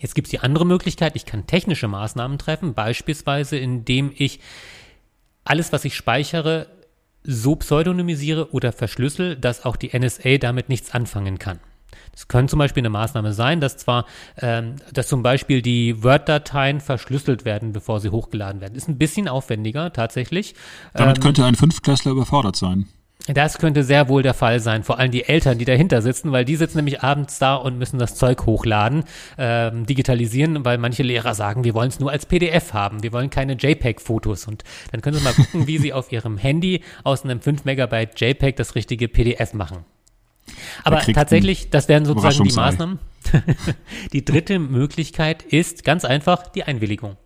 Jetzt gibt es die andere Möglichkeit, ich kann technische Maßnahmen treffen, beispielsweise indem ich alles, was ich speichere, so pseudonymisiere oder verschlüssel, dass auch die NSA damit nichts anfangen kann. Das könnte zum Beispiel eine Maßnahme sein, dass zwar, ähm, dass zum Beispiel die Word-Dateien verschlüsselt werden, bevor sie hochgeladen werden. Ist ein bisschen aufwendiger tatsächlich. Damit ähm, könnte ein Fünftklässler überfordert sein. Das könnte sehr wohl der Fall sein, vor allem die Eltern, die dahinter sitzen, weil die sitzen nämlich abends da und müssen das Zeug hochladen, ähm, digitalisieren, weil manche Lehrer sagen, wir wollen es nur als PDF haben, wir wollen keine JPEG-Fotos. Und dann können Sie mal gucken, wie Sie auf Ihrem Handy aus einem 5 Megabyte JPEG das richtige PDF machen. Aber tatsächlich, das wären sozusagen die Maßnahmen. <laughs> die dritte Möglichkeit ist ganz einfach die Einwilligung.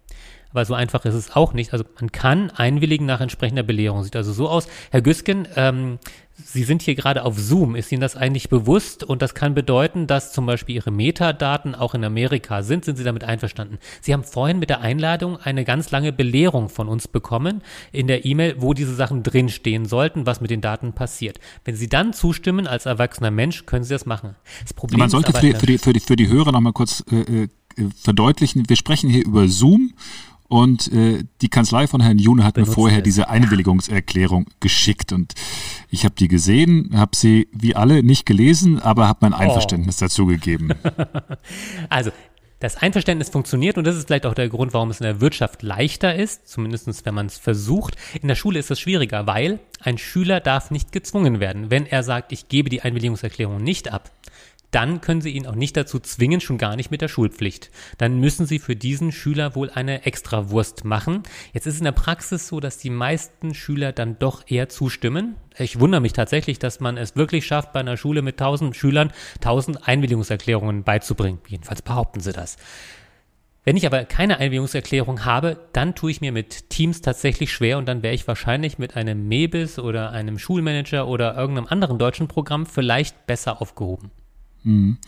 Aber so einfach ist es auch nicht. Also man kann einwilligen nach entsprechender Belehrung. Sieht also so aus. Herr Güsken, ähm, Sie sind hier gerade auf Zoom. Ist Ihnen das eigentlich bewusst? Und das kann bedeuten, dass zum Beispiel Ihre Metadaten auch in Amerika sind. Sind Sie damit einverstanden? Sie haben vorhin mit der Einladung eine ganz lange Belehrung von uns bekommen in der E-Mail, wo diese Sachen drinstehen sollten, was mit den Daten passiert. Wenn Sie dann zustimmen als erwachsener Mensch, können Sie das machen. Das Problem Man sollte für die, für, die, für, die, für die Hörer nochmal kurz äh, äh, verdeutlichen, wir sprechen hier über Zoom und äh, die Kanzlei von Herrn June hat Benutzt mir vorher es. diese Einwilligungserklärung geschickt. Und ich habe die gesehen, habe sie wie alle nicht gelesen, aber habe mein oh. Einverständnis oh. dazu gegeben. <laughs> Also, das Einverständnis funktioniert und das ist vielleicht auch der Grund, warum es in der Wirtschaft leichter ist, zumindest wenn man es versucht. In der Schule ist es schwieriger, weil ein Schüler darf nicht gezwungen werden. Wenn er sagt, ich gebe die Einwilligungserklärung nicht ab, dann können Sie ihn auch nicht dazu zwingen, schon gar nicht mit der Schulpflicht. Dann müssen Sie für diesen Schüler wohl eine Extrawurst machen. Jetzt ist in der Praxis so, dass die meisten Schüler dann doch eher zustimmen. Ich wundere mich tatsächlich, dass man es wirklich schafft, bei einer Schule mit 1000 Schülern 1000 Einwilligungserklärungen beizubringen. Jedenfalls behaupten sie das. Wenn ich aber keine Einwilligungserklärung habe, dann tue ich mir mit Teams tatsächlich schwer und dann wäre ich wahrscheinlich mit einem Mebis oder einem Schulmanager oder irgendeinem anderen deutschen Programm vielleicht besser aufgehoben. Mhm.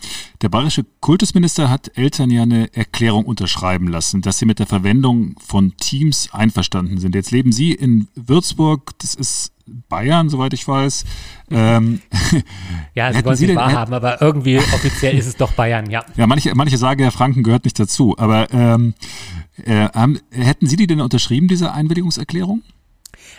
Der bayerische Kultusminister hat Eltern ja eine Erklärung unterschreiben lassen, dass sie mit der Verwendung von Teams einverstanden sind. Jetzt leben Sie in Würzburg, das ist Bayern, soweit ich weiß. Ähm, <laughs> ja, Sie wollen Sie wahrhaben, aber irgendwie offiziell ist es doch Bayern, ja. Ja, manche, manche sagen ja, Franken gehört nicht dazu, aber ähm, äh, haben, hätten Sie die denn unterschrieben, diese Einwilligungserklärung?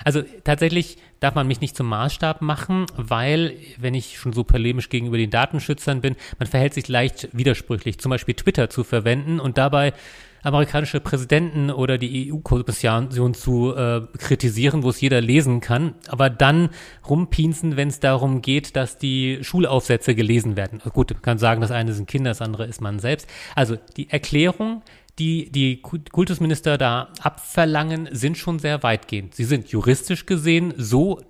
Also tatsächlich darf man mich nicht zum Maßstab machen, weil, wenn ich schon so polemisch gegenüber den Datenschützern bin, man verhält sich leicht widersprüchlich, zum Beispiel Twitter zu verwenden und dabei amerikanische Präsidenten oder die EU-Kommission zu äh, kritisieren, wo es jeder lesen kann, aber dann rumpinsen, wenn es darum geht, dass die Schulaufsätze gelesen werden. Gut, man kann sagen, das eine sind Kinder, das andere ist man selbst. Also die Erklärung die die Kultusminister da abverlangen, sind schon sehr weitgehend. Sie sind juristisch gesehen so,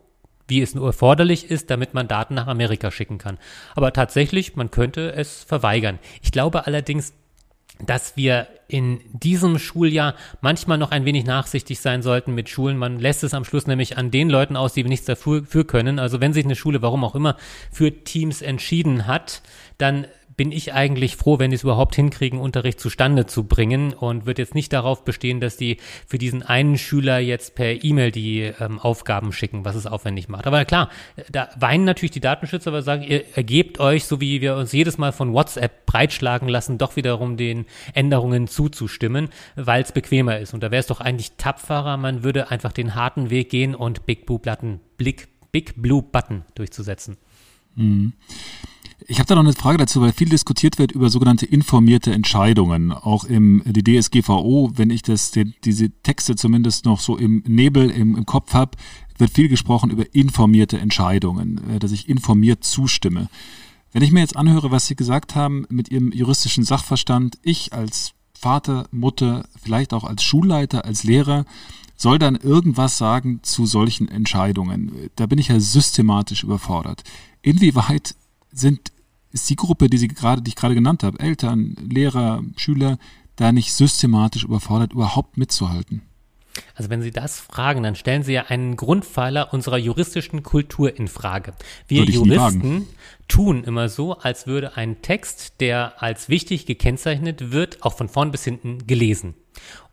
wie es nur erforderlich ist, damit man Daten nach Amerika schicken kann. Aber tatsächlich, man könnte es verweigern. Ich glaube allerdings, dass wir in diesem Schuljahr manchmal noch ein wenig nachsichtig sein sollten mit Schulen. Man lässt es am Schluss nämlich an den Leuten aus, die nichts dafür können. Also wenn sich eine Schule, warum auch immer, für Teams entschieden hat, dann bin ich eigentlich froh, wenn die es überhaupt hinkriegen, Unterricht zustande zu bringen und wird jetzt nicht darauf bestehen, dass die für diesen einen Schüler jetzt per E-Mail die ähm, Aufgaben schicken, was es aufwendig macht. Aber klar, da weinen natürlich die Datenschützer, aber sagen, ihr ergebt euch, so wie wir uns jedes Mal von WhatsApp breitschlagen lassen, doch wiederum den Änderungen zuzustimmen, weil es bequemer ist. Und da wäre es doch eigentlich tapferer, man würde einfach den harten Weg gehen und Big Blue Button, Big, Big Blue Button durchzusetzen. Mhm. Ich habe da noch eine Frage dazu, weil viel diskutiert wird über sogenannte informierte Entscheidungen. Auch im die DSGVO, wenn ich das die, diese Texte zumindest noch so im Nebel im, im Kopf habe, wird viel gesprochen über informierte Entscheidungen, äh, dass ich informiert zustimme. Wenn ich mir jetzt anhöre, was Sie gesagt haben mit Ihrem juristischen Sachverstand, ich als Vater, Mutter, vielleicht auch als Schulleiter, als Lehrer, soll dann irgendwas sagen zu solchen Entscheidungen. Da bin ich ja systematisch überfordert. Inwieweit sind, ist die Gruppe, die, sie gerade, die ich gerade genannt habe, Eltern, Lehrer, Schüler, da nicht systematisch überfordert, überhaupt mitzuhalten? Also wenn Sie das fragen, dann stellen Sie ja einen Grundpfeiler unserer juristischen Kultur in Frage. Wir Juristen tun immer so, als würde ein Text, der als wichtig gekennzeichnet wird, auch von vorn bis hinten gelesen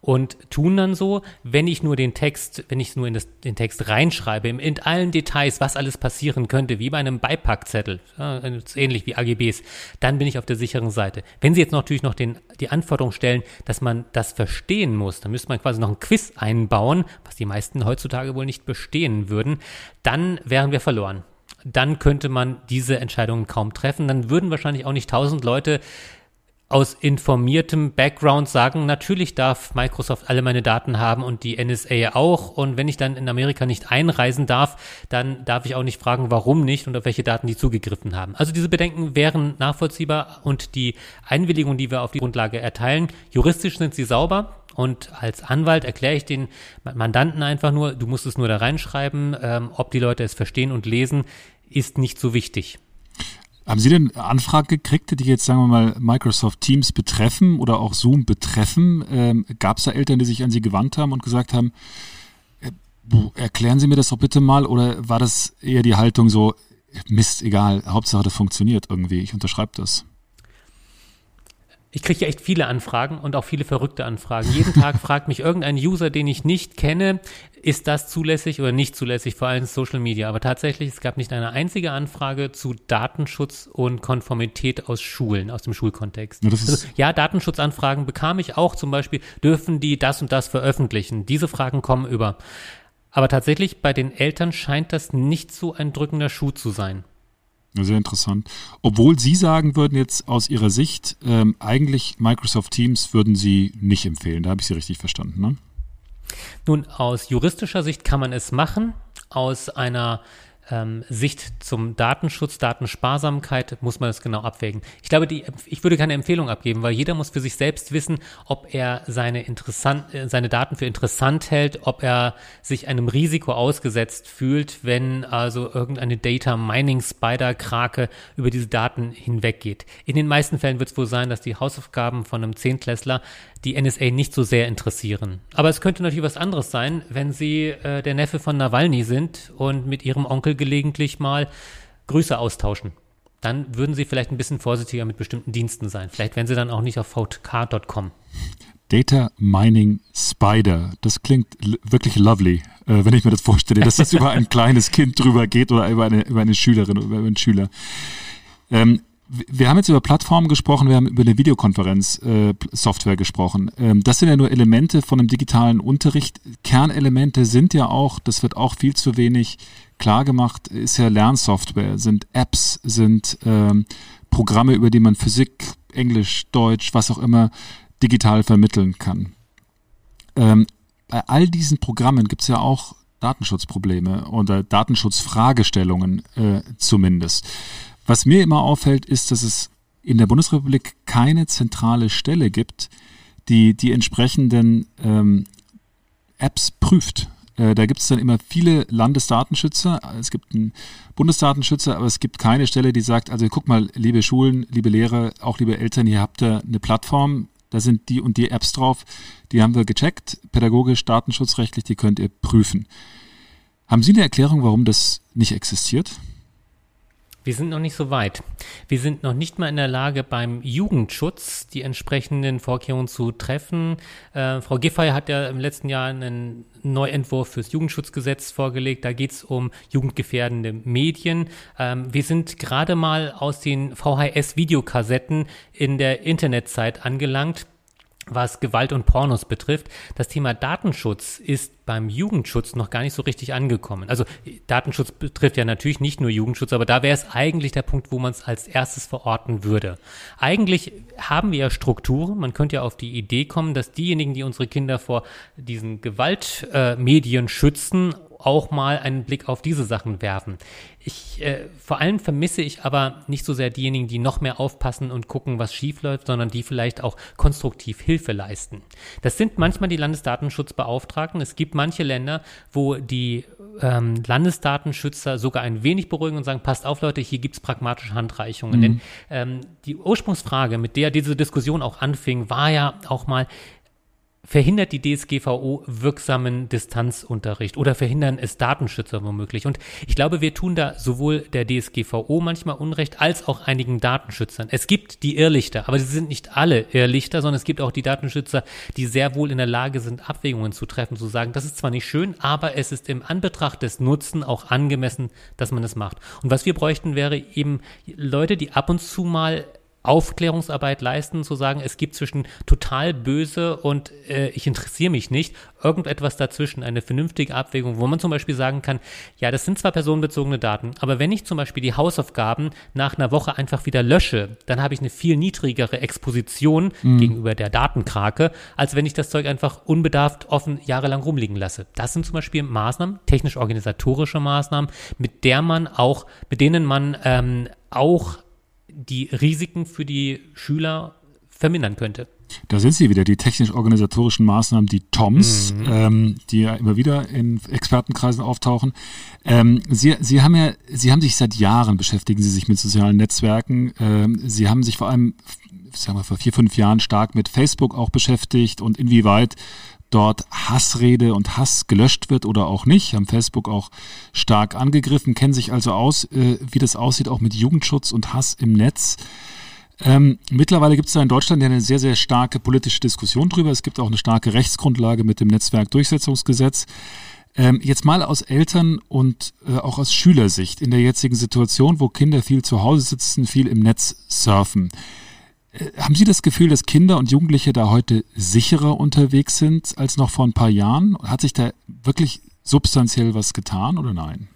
und tun dann so, wenn ich nur den Text, wenn ich nur in das, den Text reinschreibe, in allen Details, was alles passieren könnte, wie bei einem Beipackzettel, ähnlich wie AGBs, dann bin ich auf der sicheren Seite. Wenn Sie jetzt natürlich noch den, die Anforderung stellen, dass man das verstehen muss, dann müsste man quasi noch ein Quiz einbauen, was die meisten heutzutage wohl nicht bestehen würden, dann wären wir verloren. Dann könnte man diese Entscheidungen kaum treffen. Dann würden wahrscheinlich auch nicht tausend Leute aus informiertem Background sagen, natürlich darf Microsoft alle meine Daten haben und die NSA auch. Und wenn ich dann in Amerika nicht einreisen darf, dann darf ich auch nicht fragen, warum nicht und auf welche Daten die zugegriffen haben. Also diese Bedenken wären nachvollziehbar und die Einwilligung, die wir auf die Grundlage erteilen, juristisch sind sie sauber. Und als Anwalt erkläre ich den Mandanten einfach nur, du musst es nur da reinschreiben, ähm, ob die Leute es verstehen und lesen, ist nicht so wichtig. Haben Sie denn Anfragen gekriegt, die jetzt, sagen wir mal, Microsoft Teams betreffen oder auch Zoom betreffen? Ähm, Gab es da Eltern, die sich an Sie gewandt haben und gesagt haben, äh, erklären Sie mir das doch bitte mal? Oder war das eher die Haltung so, Mist, egal, Hauptsache das funktioniert irgendwie, ich unterschreibe das? Ich kriege ja echt viele Anfragen und auch viele verrückte Anfragen. Jeden Tag <laughs> fragt mich irgendein User, den ich nicht kenne, ist das zulässig oder nicht zulässig, vor allem Social Media. Aber tatsächlich, es gab nicht eine einzige Anfrage zu Datenschutz und Konformität aus Schulen, aus dem Schulkontext. Ja, also, ja, Datenschutzanfragen bekam ich auch zum Beispiel, dürfen die das und das veröffentlichen? Diese Fragen kommen über. Aber tatsächlich, bei den Eltern scheint das nicht so ein drückender Schuh zu sein. Sehr interessant. Obwohl Sie sagen würden jetzt aus Ihrer Sicht, ähm, eigentlich Microsoft Teams würden Sie nicht empfehlen. Da habe ich Sie richtig verstanden, ne? Nun, aus juristischer Sicht kann man es machen. Aus einer ähm, Sicht zum Datenschutz, Datensparsamkeit muss man das genau abwägen. Ich glaube, die, ich würde keine Empfehlung abgeben, weil jeder muss für sich selbst wissen, ob er seine, interessant, äh, seine Daten für interessant hält, ob er sich einem Risiko ausgesetzt fühlt, wenn also irgendeine Data Mining Spider Krake über diese Daten hinweggeht. In den meisten Fällen wird es wohl sein, dass die Hausaufgaben von einem Zehntklässler die NSA nicht so sehr interessieren. Aber es könnte natürlich was anderes sein, wenn sie äh, der Neffe von Nawalny sind und mit ihrem Onkel gelegentlich mal Grüße austauschen. Dann würden sie vielleicht ein bisschen vorsichtiger mit bestimmten Diensten sein. Vielleicht wären sie dann auch nicht auf vk.com. Data Mining Spider. Das klingt wirklich lovely, äh, wenn ich mir das vorstelle, dass das <laughs> über ein kleines Kind drüber geht oder über eine, über eine Schülerin oder über einen Schüler. Ähm, wir haben jetzt über Plattformen gesprochen, wir haben über eine Videokonferenz-Software äh, gesprochen. Ähm, das sind ja nur Elemente von einem digitalen Unterricht. Kernelemente sind ja auch, das wird auch viel zu wenig klar gemacht, ist ja Lernsoftware, sind Apps, sind ähm, Programme, über die man Physik, Englisch, Deutsch, was auch immer digital vermitteln kann. Ähm, bei all diesen Programmen gibt es ja auch Datenschutzprobleme oder Datenschutzfragestellungen äh, zumindest. Was mir immer auffällt, ist, dass es in der Bundesrepublik keine zentrale Stelle gibt, die die entsprechenden ähm, Apps prüft. Äh, da gibt es dann immer viele Landesdatenschützer. Es gibt einen Bundesdatenschützer, aber es gibt keine Stelle, die sagt, also guck mal, liebe Schulen, liebe Lehrer, auch liebe Eltern, hier habt ihr eine Plattform, da sind die und die Apps drauf, die haben wir gecheckt, pädagogisch, datenschutzrechtlich, die könnt ihr prüfen. Haben Sie eine Erklärung, warum das nicht existiert? Wir sind noch nicht so weit. Wir sind noch nicht mal in der Lage, beim Jugendschutz die entsprechenden Vorkehrungen zu treffen. Äh, Frau Giffey hat ja im letzten Jahr einen Neuentwurf fürs Jugendschutzgesetz vorgelegt. Da geht es um jugendgefährdende Medien. Ähm, wir sind gerade mal aus den VHS-Videokassetten in der Internetzeit angelangt was Gewalt und Pornos betrifft. Das Thema Datenschutz ist beim Jugendschutz noch gar nicht so richtig angekommen. Also Datenschutz betrifft ja natürlich nicht nur Jugendschutz, aber da wäre es eigentlich der Punkt, wo man es als erstes verorten würde. Eigentlich haben wir ja Strukturen. Man könnte ja auf die Idee kommen, dass diejenigen, die unsere Kinder vor diesen Gewaltmedien äh, schützen, auch mal einen Blick auf diese Sachen werfen. Ich, äh, vor allem vermisse ich aber nicht so sehr diejenigen, die noch mehr aufpassen und gucken, was schief läuft, sondern die vielleicht auch konstruktiv Hilfe leisten. Das sind manchmal die Landesdatenschutzbeauftragten. Es gibt manche Länder, wo die ähm, Landesdatenschützer sogar ein wenig beruhigen und sagen, passt auf Leute, hier gibt's pragmatische Handreichungen. Mhm. Denn ähm, die Ursprungsfrage, mit der diese Diskussion auch anfing, war ja auch mal, verhindert die DSGVO wirksamen Distanzunterricht oder verhindern es Datenschützer womöglich. Und ich glaube, wir tun da sowohl der DSGVO manchmal Unrecht als auch einigen Datenschützern. Es gibt die Irrlichter, aber sie sind nicht alle Irrlichter, sondern es gibt auch die Datenschützer, die sehr wohl in der Lage sind, Abwägungen zu treffen, zu sagen, das ist zwar nicht schön, aber es ist im Anbetracht des Nutzen auch angemessen, dass man es macht. Und was wir bräuchten, wäre eben Leute, die ab und zu mal Aufklärungsarbeit leisten, zu sagen, es gibt zwischen total böse und äh, ich interessiere mich nicht, irgendetwas dazwischen, eine vernünftige Abwägung, wo man zum Beispiel sagen kann, ja, das sind zwar personenbezogene Daten, aber wenn ich zum Beispiel die Hausaufgaben nach einer Woche einfach wieder lösche, dann habe ich eine viel niedrigere Exposition mhm. gegenüber der Datenkrake, als wenn ich das Zeug einfach unbedarft offen jahrelang rumliegen lasse. Das sind zum Beispiel Maßnahmen, technisch-organisatorische Maßnahmen, mit der man auch, mit denen man ähm, auch die Risiken für die Schüler vermindern könnte. Da sind sie wieder, die technisch-organisatorischen Maßnahmen, die TOMS, mhm. ähm, die ja immer wieder in Expertenkreisen auftauchen. Ähm, sie, sie haben ja, Sie haben sich seit Jahren beschäftigen Sie sich mit sozialen Netzwerken. Ähm, sie haben sich vor allem, sagen wir vor vier, fünf Jahren stark mit Facebook auch beschäftigt und inwieweit dort Hassrede und Hass gelöscht wird oder auch nicht, haben Facebook auch stark angegriffen, kennen sich also aus, äh, wie das aussieht, auch mit Jugendschutz und Hass im Netz. Ähm, mittlerweile gibt es da in Deutschland ja eine sehr, sehr starke politische Diskussion drüber. Es gibt auch eine starke Rechtsgrundlage mit dem Netzwerkdurchsetzungsgesetz. Ähm, jetzt mal aus Eltern und äh, auch aus Schülersicht in der jetzigen Situation, wo Kinder viel zu Hause sitzen, viel im Netz surfen. Haben Sie das Gefühl, dass Kinder und Jugendliche da heute sicherer unterwegs sind als noch vor ein paar Jahren? Hat sich da wirklich substanziell was getan oder nein?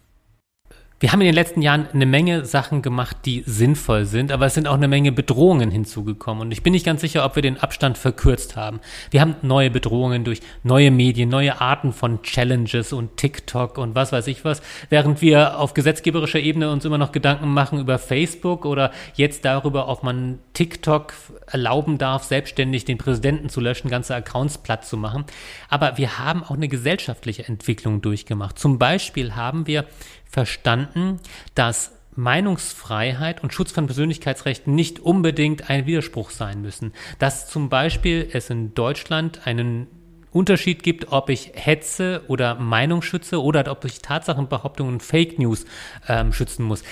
Wir haben in den letzten Jahren eine Menge Sachen gemacht, die sinnvoll sind, aber es sind auch eine Menge Bedrohungen hinzugekommen. Und ich bin nicht ganz sicher, ob wir den Abstand verkürzt haben. Wir haben neue Bedrohungen durch neue Medien, neue Arten von Challenges und TikTok und was weiß ich was, während wir auf gesetzgeberischer Ebene uns immer noch Gedanken machen über Facebook oder jetzt darüber, ob man TikTok erlauben darf, selbstständig den Präsidenten zu löschen, ganze Accounts platt zu machen. Aber wir haben auch eine gesellschaftliche Entwicklung durchgemacht. Zum Beispiel haben wir verstanden, dass Meinungsfreiheit und Schutz von Persönlichkeitsrechten nicht unbedingt ein Widerspruch sein müssen. Dass zum Beispiel es in Deutschland einen Unterschied gibt, ob ich Hetze oder Meinung schütze oder ob ich Tatsachenbehauptungen und Fake News ähm, schützen muss.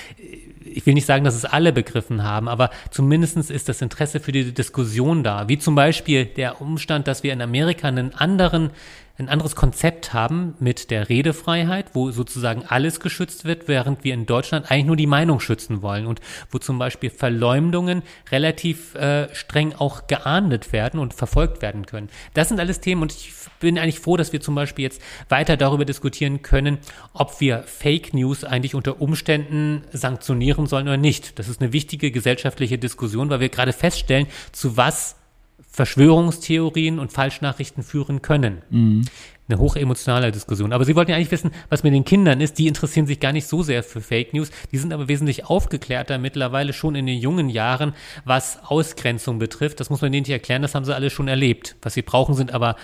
Ich will nicht sagen, dass es alle begriffen haben, aber zumindest ist das Interesse für die Diskussion da. Wie zum Beispiel der Umstand, dass wir in Amerika einen anderen ein anderes Konzept haben mit der Redefreiheit, wo sozusagen alles geschützt wird, während wir in Deutschland eigentlich nur die Meinung schützen wollen und wo zum Beispiel Verleumdungen relativ äh, streng auch geahndet werden und verfolgt werden können. Das sind alles Themen und ich bin eigentlich froh, dass wir zum Beispiel jetzt weiter darüber diskutieren können, ob wir Fake News eigentlich unter Umständen sanktionieren sollen oder nicht. Das ist eine wichtige gesellschaftliche Diskussion, weil wir gerade feststellen, zu was Verschwörungstheorien und Falschnachrichten führen können. Mhm. Eine hochemotionale Diskussion. Aber Sie wollten ja eigentlich wissen, was mit den Kindern ist. Die interessieren sich gar nicht so sehr für Fake News. Die sind aber wesentlich aufgeklärter mittlerweile schon in den jungen Jahren, was Ausgrenzung betrifft. Das muss man denen nicht erklären, das haben sie alle schon erlebt. Was sie brauchen, sind aber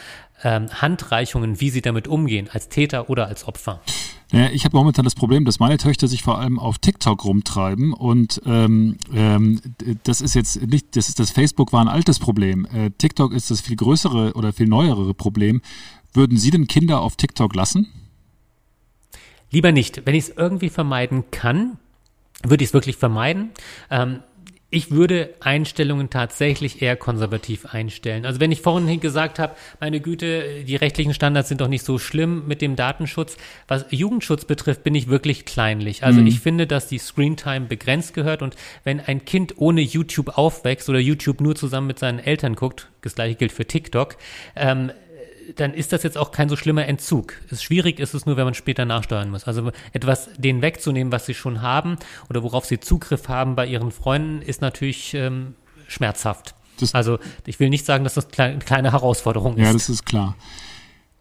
ähm, Handreichungen, wie sie damit umgehen, als Täter oder als Opfer. Ja, ich habe momentan das Problem, dass meine Töchter sich vor allem auf TikTok rumtreiben und ähm, ähm, das ist jetzt nicht, das ist das Facebook war ein altes Problem. Äh, TikTok ist das viel größere oder viel neuere Problem. Würden Sie denn Kinder auf TikTok lassen? Lieber nicht. Wenn ich es irgendwie vermeiden kann, würde ich es wirklich vermeiden. Ähm, ich würde Einstellungen tatsächlich eher konservativ einstellen. Also wenn ich vorhin gesagt habe, meine Güte, die rechtlichen Standards sind doch nicht so schlimm mit dem Datenschutz. Was Jugendschutz betrifft, bin ich wirklich kleinlich. Also mhm. ich finde, dass die Screentime begrenzt gehört und wenn ein Kind ohne YouTube aufwächst oder YouTube nur zusammen mit seinen Eltern guckt, das gleiche gilt für TikTok, ähm, dann ist das jetzt auch kein so schlimmer Entzug. Es schwierig ist es nur, wenn man später nachsteuern muss. Also etwas denen wegzunehmen, was sie schon haben oder worauf sie Zugriff haben bei ihren Freunden, ist natürlich ähm, schmerzhaft. Das also ich will nicht sagen, dass das eine kleine Herausforderung ist. Ja, das ist klar.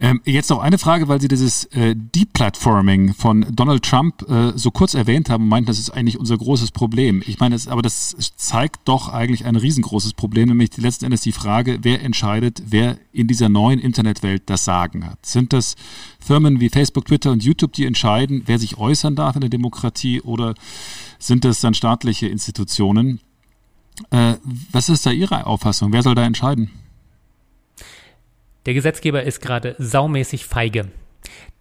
Ähm, jetzt noch eine Frage, weil Sie dieses äh, Deplatforming von Donald Trump äh, so kurz erwähnt haben und meinten, das ist eigentlich unser großes Problem. Ich meine, das, aber das zeigt doch eigentlich ein riesengroßes Problem, nämlich letzten Endes die Frage, wer entscheidet, wer in dieser neuen Internetwelt das Sagen hat. Sind das Firmen wie Facebook, Twitter und YouTube, die entscheiden, wer sich äußern darf in der Demokratie oder sind das dann staatliche Institutionen? Äh, was ist da Ihre Auffassung? Wer soll da entscheiden? Der Gesetzgeber ist gerade saumäßig feige.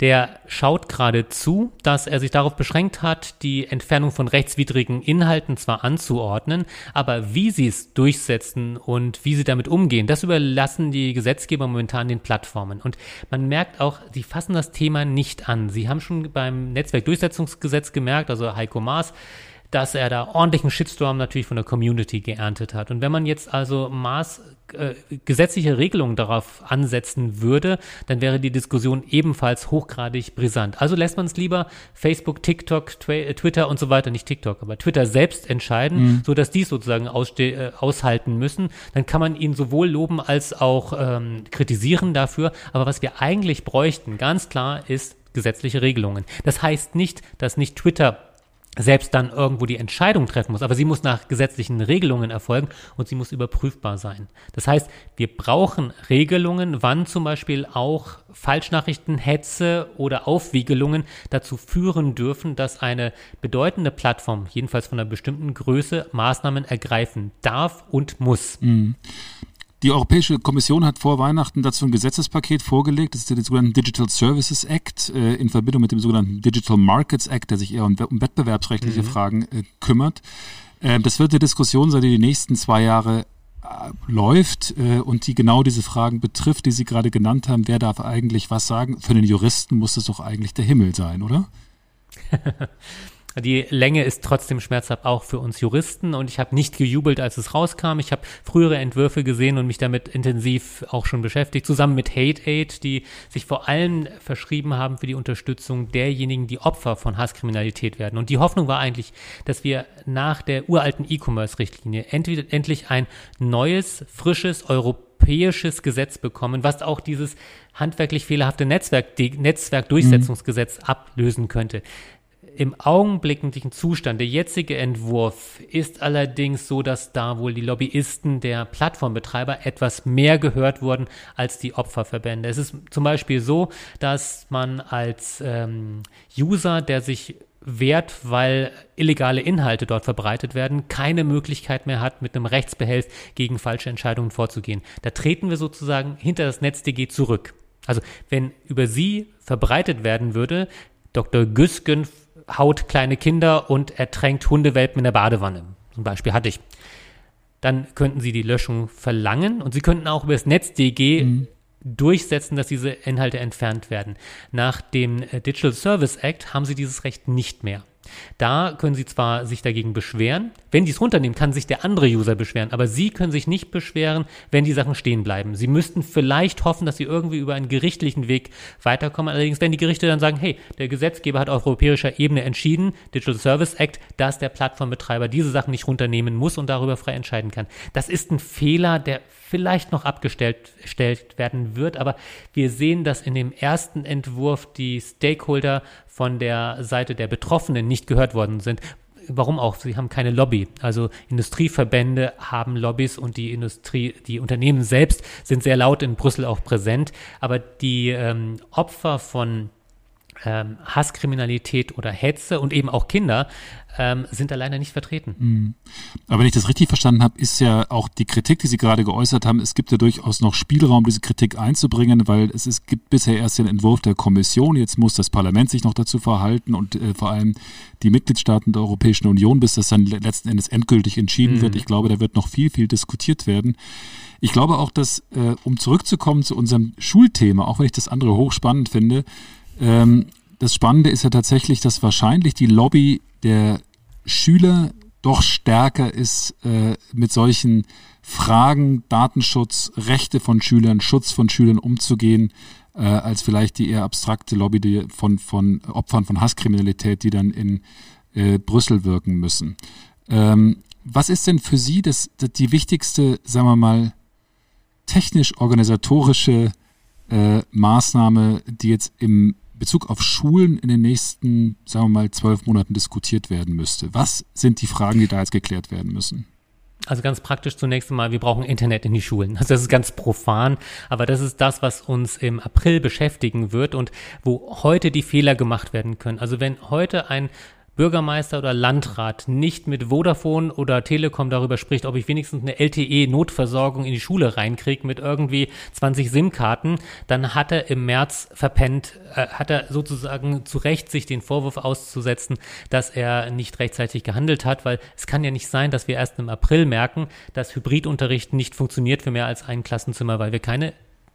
Der schaut gerade zu, dass er sich darauf beschränkt hat, die Entfernung von rechtswidrigen Inhalten zwar anzuordnen, aber wie sie es durchsetzen und wie sie damit umgehen, das überlassen die Gesetzgeber momentan den Plattformen. Und man merkt auch, sie fassen das Thema nicht an. Sie haben schon beim Netzwerkdurchsetzungsgesetz gemerkt, also Heiko Maas, dass er da ordentlichen Shitstorm natürlich von der Community geerntet hat. Und wenn man jetzt also Maß äh, gesetzliche Regelungen darauf ansetzen würde, dann wäre die Diskussion ebenfalls hochgradig brisant. Also lässt man es lieber Facebook, TikTok, Twitter und so weiter, nicht TikTok, aber Twitter selbst entscheiden, mhm. so dass die sozusagen äh, aushalten müssen. Dann kann man ihn sowohl loben als auch ähm, kritisieren dafür. Aber was wir eigentlich bräuchten, ganz klar, ist gesetzliche Regelungen. Das heißt nicht, dass nicht Twitter selbst dann irgendwo die Entscheidung treffen muss. Aber sie muss nach gesetzlichen Regelungen erfolgen und sie muss überprüfbar sein. Das heißt, wir brauchen Regelungen, wann zum Beispiel auch Falschnachrichten, Hetze oder Aufwiegelungen dazu führen dürfen, dass eine bedeutende Plattform, jedenfalls von einer bestimmten Größe, Maßnahmen ergreifen darf und muss. Mhm. Die Europäische Kommission hat vor Weihnachten dazu ein Gesetzespaket vorgelegt. Das ist der sogenannte Digital Services Act äh, in Verbindung mit dem sogenannten Digital Markets Act, der sich eher um, um wettbewerbsrechtliche mhm. Fragen äh, kümmert. Äh, das wird eine Diskussion sein, die die nächsten zwei Jahre äh, läuft äh, und die genau diese Fragen betrifft, die Sie gerade genannt haben. Wer darf eigentlich was sagen? Für den Juristen muss das doch eigentlich der Himmel sein, oder? <laughs> Die Länge ist trotzdem schmerzhaft auch für uns Juristen und ich habe nicht gejubelt, als es rauskam. Ich habe frühere Entwürfe gesehen und mich damit intensiv auch schon beschäftigt, zusammen mit Hate Aid, die sich vor allem verschrieben haben für die Unterstützung derjenigen, die Opfer von Hasskriminalität werden. Und die Hoffnung war eigentlich, dass wir nach der uralten E-Commerce-Richtlinie endlich ein neues, frisches, europäisches Gesetz bekommen, was auch dieses handwerklich fehlerhafte Netzwerk, Netzwerkdurchsetzungsgesetz mhm. ablösen könnte. Im augenblicklichen Zustand, der jetzige Entwurf ist allerdings so, dass da wohl die Lobbyisten der Plattformbetreiber etwas mehr gehört wurden als die Opferverbände. Es ist zum Beispiel so, dass man als ähm, User, der sich wehrt, weil illegale Inhalte dort verbreitet werden, keine Möglichkeit mehr hat, mit einem Rechtsbehelf gegen falsche Entscheidungen vorzugehen. Da treten wir sozusagen hinter das NetzDG zurück. Also wenn über sie verbreitet werden würde, Dr. Güsken haut kleine Kinder und ertränkt Hundewelpen in der Badewanne. Zum Beispiel hatte ich. Dann könnten Sie die Löschung verlangen und Sie könnten auch über das NetzDG mhm. durchsetzen, dass diese Inhalte entfernt werden. Nach dem äh, Digital Service Act haben Sie dieses Recht nicht mehr. Da können Sie zwar sich dagegen beschweren, wenn die es runternehmen, kann sich der andere User beschweren, aber Sie können sich nicht beschweren, wenn die Sachen stehen bleiben. Sie müssten vielleicht hoffen, dass Sie irgendwie über einen gerichtlichen Weg weiterkommen. Allerdings, wenn die Gerichte dann sagen, hey, der Gesetzgeber hat auf europäischer Ebene entschieden, Digital Service Act, dass der Plattformbetreiber diese Sachen nicht runternehmen muss und darüber frei entscheiden kann. Das ist ein Fehler, der vielleicht noch abgestellt werden wird, aber wir sehen, dass in dem ersten Entwurf die Stakeholder von der Seite der Betroffenen nicht gehört worden sind. Warum auch? Sie haben keine Lobby. Also Industrieverbände haben Lobbys und die Industrie, die Unternehmen selbst sind sehr laut in Brüssel auch präsent. Aber die ähm, Opfer von ähm, Hasskriminalität oder Hetze und eben auch Kinder ähm, sind da leider nicht vertreten. Mhm. Aber wenn ich das richtig verstanden habe, ist ja auch die Kritik, die Sie gerade geäußert haben, es gibt ja durchaus noch Spielraum, diese Kritik einzubringen, weil es, es gibt bisher erst den Entwurf der Kommission, jetzt muss das Parlament sich noch dazu verhalten und äh, vor allem die Mitgliedstaaten der Europäischen Union, bis das dann letzten Endes endgültig entschieden mhm. wird. Ich glaube, da wird noch viel, viel diskutiert werden. Ich glaube auch, dass, äh, um zurückzukommen zu unserem Schulthema, auch wenn ich das andere hochspannend finde, ähm, das Spannende ist ja tatsächlich, dass wahrscheinlich die Lobby der Schüler doch stärker ist äh, mit solchen Fragen Datenschutz, Rechte von Schülern, Schutz von Schülern umzugehen, äh, als vielleicht die eher abstrakte Lobby die von, von Opfern von Hasskriminalität, die dann in äh, Brüssel wirken müssen. Ähm, was ist denn für Sie das, das, die wichtigste, sagen wir mal, technisch-organisatorische äh, Maßnahme, die jetzt im Bezug auf Schulen in den nächsten, sagen wir mal, zwölf Monaten diskutiert werden müsste? Was sind die Fragen, die da jetzt geklärt werden müssen? Also ganz praktisch zunächst einmal, wir brauchen Internet in die Schulen. Also das ist ganz profan, aber das ist das, was uns im April beschäftigen wird und wo heute die Fehler gemacht werden können. Also wenn heute ein Bürgermeister oder Landrat nicht mit Vodafone oder Telekom darüber spricht, ob ich wenigstens eine LTE-Notversorgung in die Schule reinkriege mit irgendwie 20 SIM-Karten, dann hat er im März verpennt, äh, hat er sozusagen zu Recht sich den Vorwurf auszusetzen, dass er nicht rechtzeitig gehandelt hat, weil es kann ja nicht sein, dass wir erst im April merken, dass Hybridunterricht nicht funktioniert für mehr als ein Klassenzimmer, weil wir keine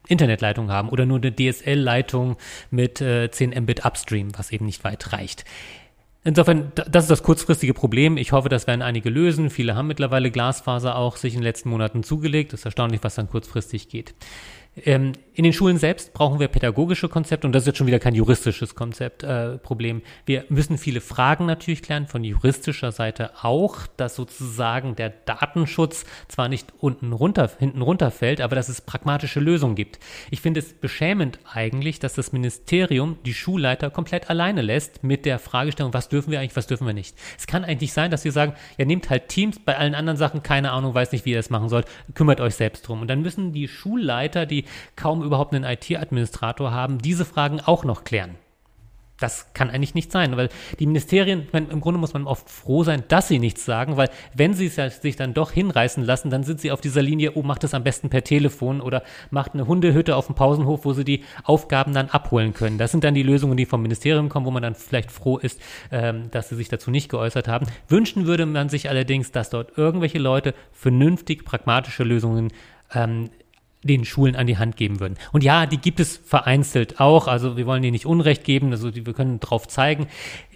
Internetleitung haben oder nur eine DSL-Leitung mit äh, 10 Mbit Upstream, was eben nicht weit reicht. Insofern, das ist das kurzfristige Problem. Ich hoffe, das werden einige lösen. Viele haben mittlerweile Glasfaser auch sich in den letzten Monaten zugelegt. Es ist erstaunlich, was dann kurzfristig geht. Ähm, in den Schulen selbst brauchen wir pädagogische Konzepte und das ist jetzt schon wieder kein juristisches Konzept, äh, Problem. Wir müssen viele Fragen natürlich klären, von juristischer Seite auch, dass sozusagen der Datenschutz zwar nicht unten runter, hinten runterfällt, aber dass es pragmatische Lösungen gibt. Ich finde es beschämend eigentlich, dass das Ministerium die Schulleiter komplett alleine lässt mit der Fragestellung, was dürfen wir eigentlich, was dürfen wir nicht. Es kann eigentlich sein, dass wir sagen, ja, nehmt halt Teams, bei allen anderen Sachen keine Ahnung, weiß nicht, wie ihr das machen sollt, kümmert euch selbst drum. Und dann müssen die Schulleiter, die kaum überhaupt einen IT-Administrator haben, diese Fragen auch noch klären. Das kann eigentlich nicht sein, weil die Ministerien, meine, im Grunde muss man oft froh sein, dass sie nichts sagen, weil wenn sie sich dann doch hinreißen lassen, dann sind sie auf dieser Linie, oh, macht das am besten per Telefon oder macht eine Hundehütte auf dem Pausenhof, wo sie die Aufgaben dann abholen können. Das sind dann die Lösungen, die vom Ministerium kommen, wo man dann vielleicht froh ist, ähm, dass sie sich dazu nicht geäußert haben. Wünschen würde man sich allerdings, dass dort irgendwelche Leute vernünftig pragmatische Lösungen ähm, den Schulen an die Hand geben würden. Und ja, die gibt es vereinzelt auch. Also wir wollen denen nicht Unrecht geben, also die, wir können drauf zeigen.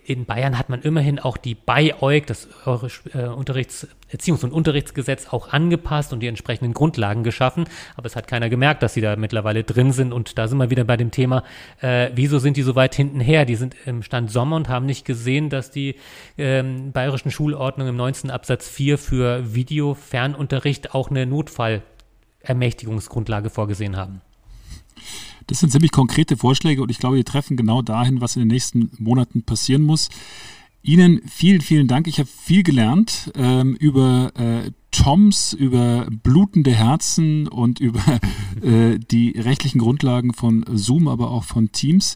In Bayern hat man immerhin auch die BIOIG, das äh, Unterrichts-, Erziehungs- und Unterrichtsgesetz, auch angepasst und die entsprechenden Grundlagen geschaffen. Aber es hat keiner gemerkt, dass sie da mittlerweile drin sind. Und da sind wir wieder bei dem Thema, äh, wieso sind die so weit hinten her? Die sind im Stand Sommer und haben nicht gesehen, dass die ähm, bayerischen Schulordnungen im 19. Absatz 4 für Video-Fernunterricht auch eine Notfall- Ermächtigungsgrundlage vorgesehen haben. Das sind ziemlich konkrete Vorschläge und ich glaube, die treffen genau dahin, was in den nächsten Monaten passieren muss. Ihnen vielen, vielen Dank. Ich habe viel gelernt ähm, über äh, Toms, über blutende Herzen und über <laughs> äh, die rechtlichen Grundlagen von Zoom, aber auch von Teams.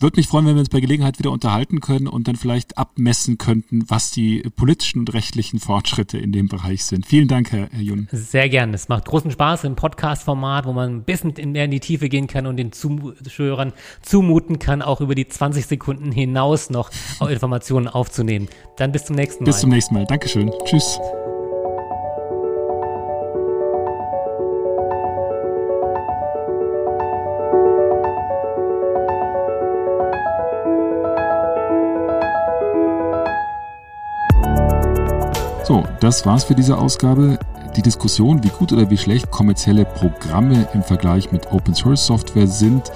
Würde mich freuen, wenn wir uns bei Gelegenheit wieder unterhalten können und dann vielleicht abmessen könnten, was die politischen und rechtlichen Fortschritte in dem Bereich sind. Vielen Dank, Herr, Herr Jun. Sehr gerne. Es macht großen Spaß im Podcast-Format, wo man ein bisschen mehr in die Tiefe gehen kann und den Zuhörern zumuten kann, auch über die 20 Sekunden hinaus noch <laughs> Informationen aufzunehmen. Dann bis zum nächsten Mal. Bis zum nächsten Mal. Dankeschön. Tschüss. So, das war's für diese Ausgabe. Die Diskussion, wie gut oder wie schlecht kommerzielle Programme im Vergleich mit Open Source Software sind,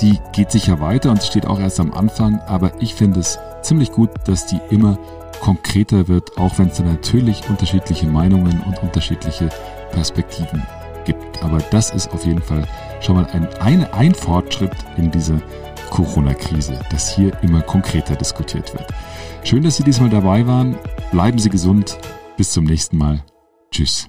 die geht sicher weiter und steht auch erst am Anfang, aber ich finde es ziemlich gut, dass die immer konkreter wird, auch wenn es da natürlich unterschiedliche Meinungen und unterschiedliche Perspektiven gibt. Aber das ist auf jeden Fall schon mal ein, ein, ein Fortschritt in dieser Corona-Krise, dass hier immer konkreter diskutiert wird. Schön, dass Sie diesmal dabei waren. Bleiben Sie gesund. Bis zum nächsten Mal. Tschüss.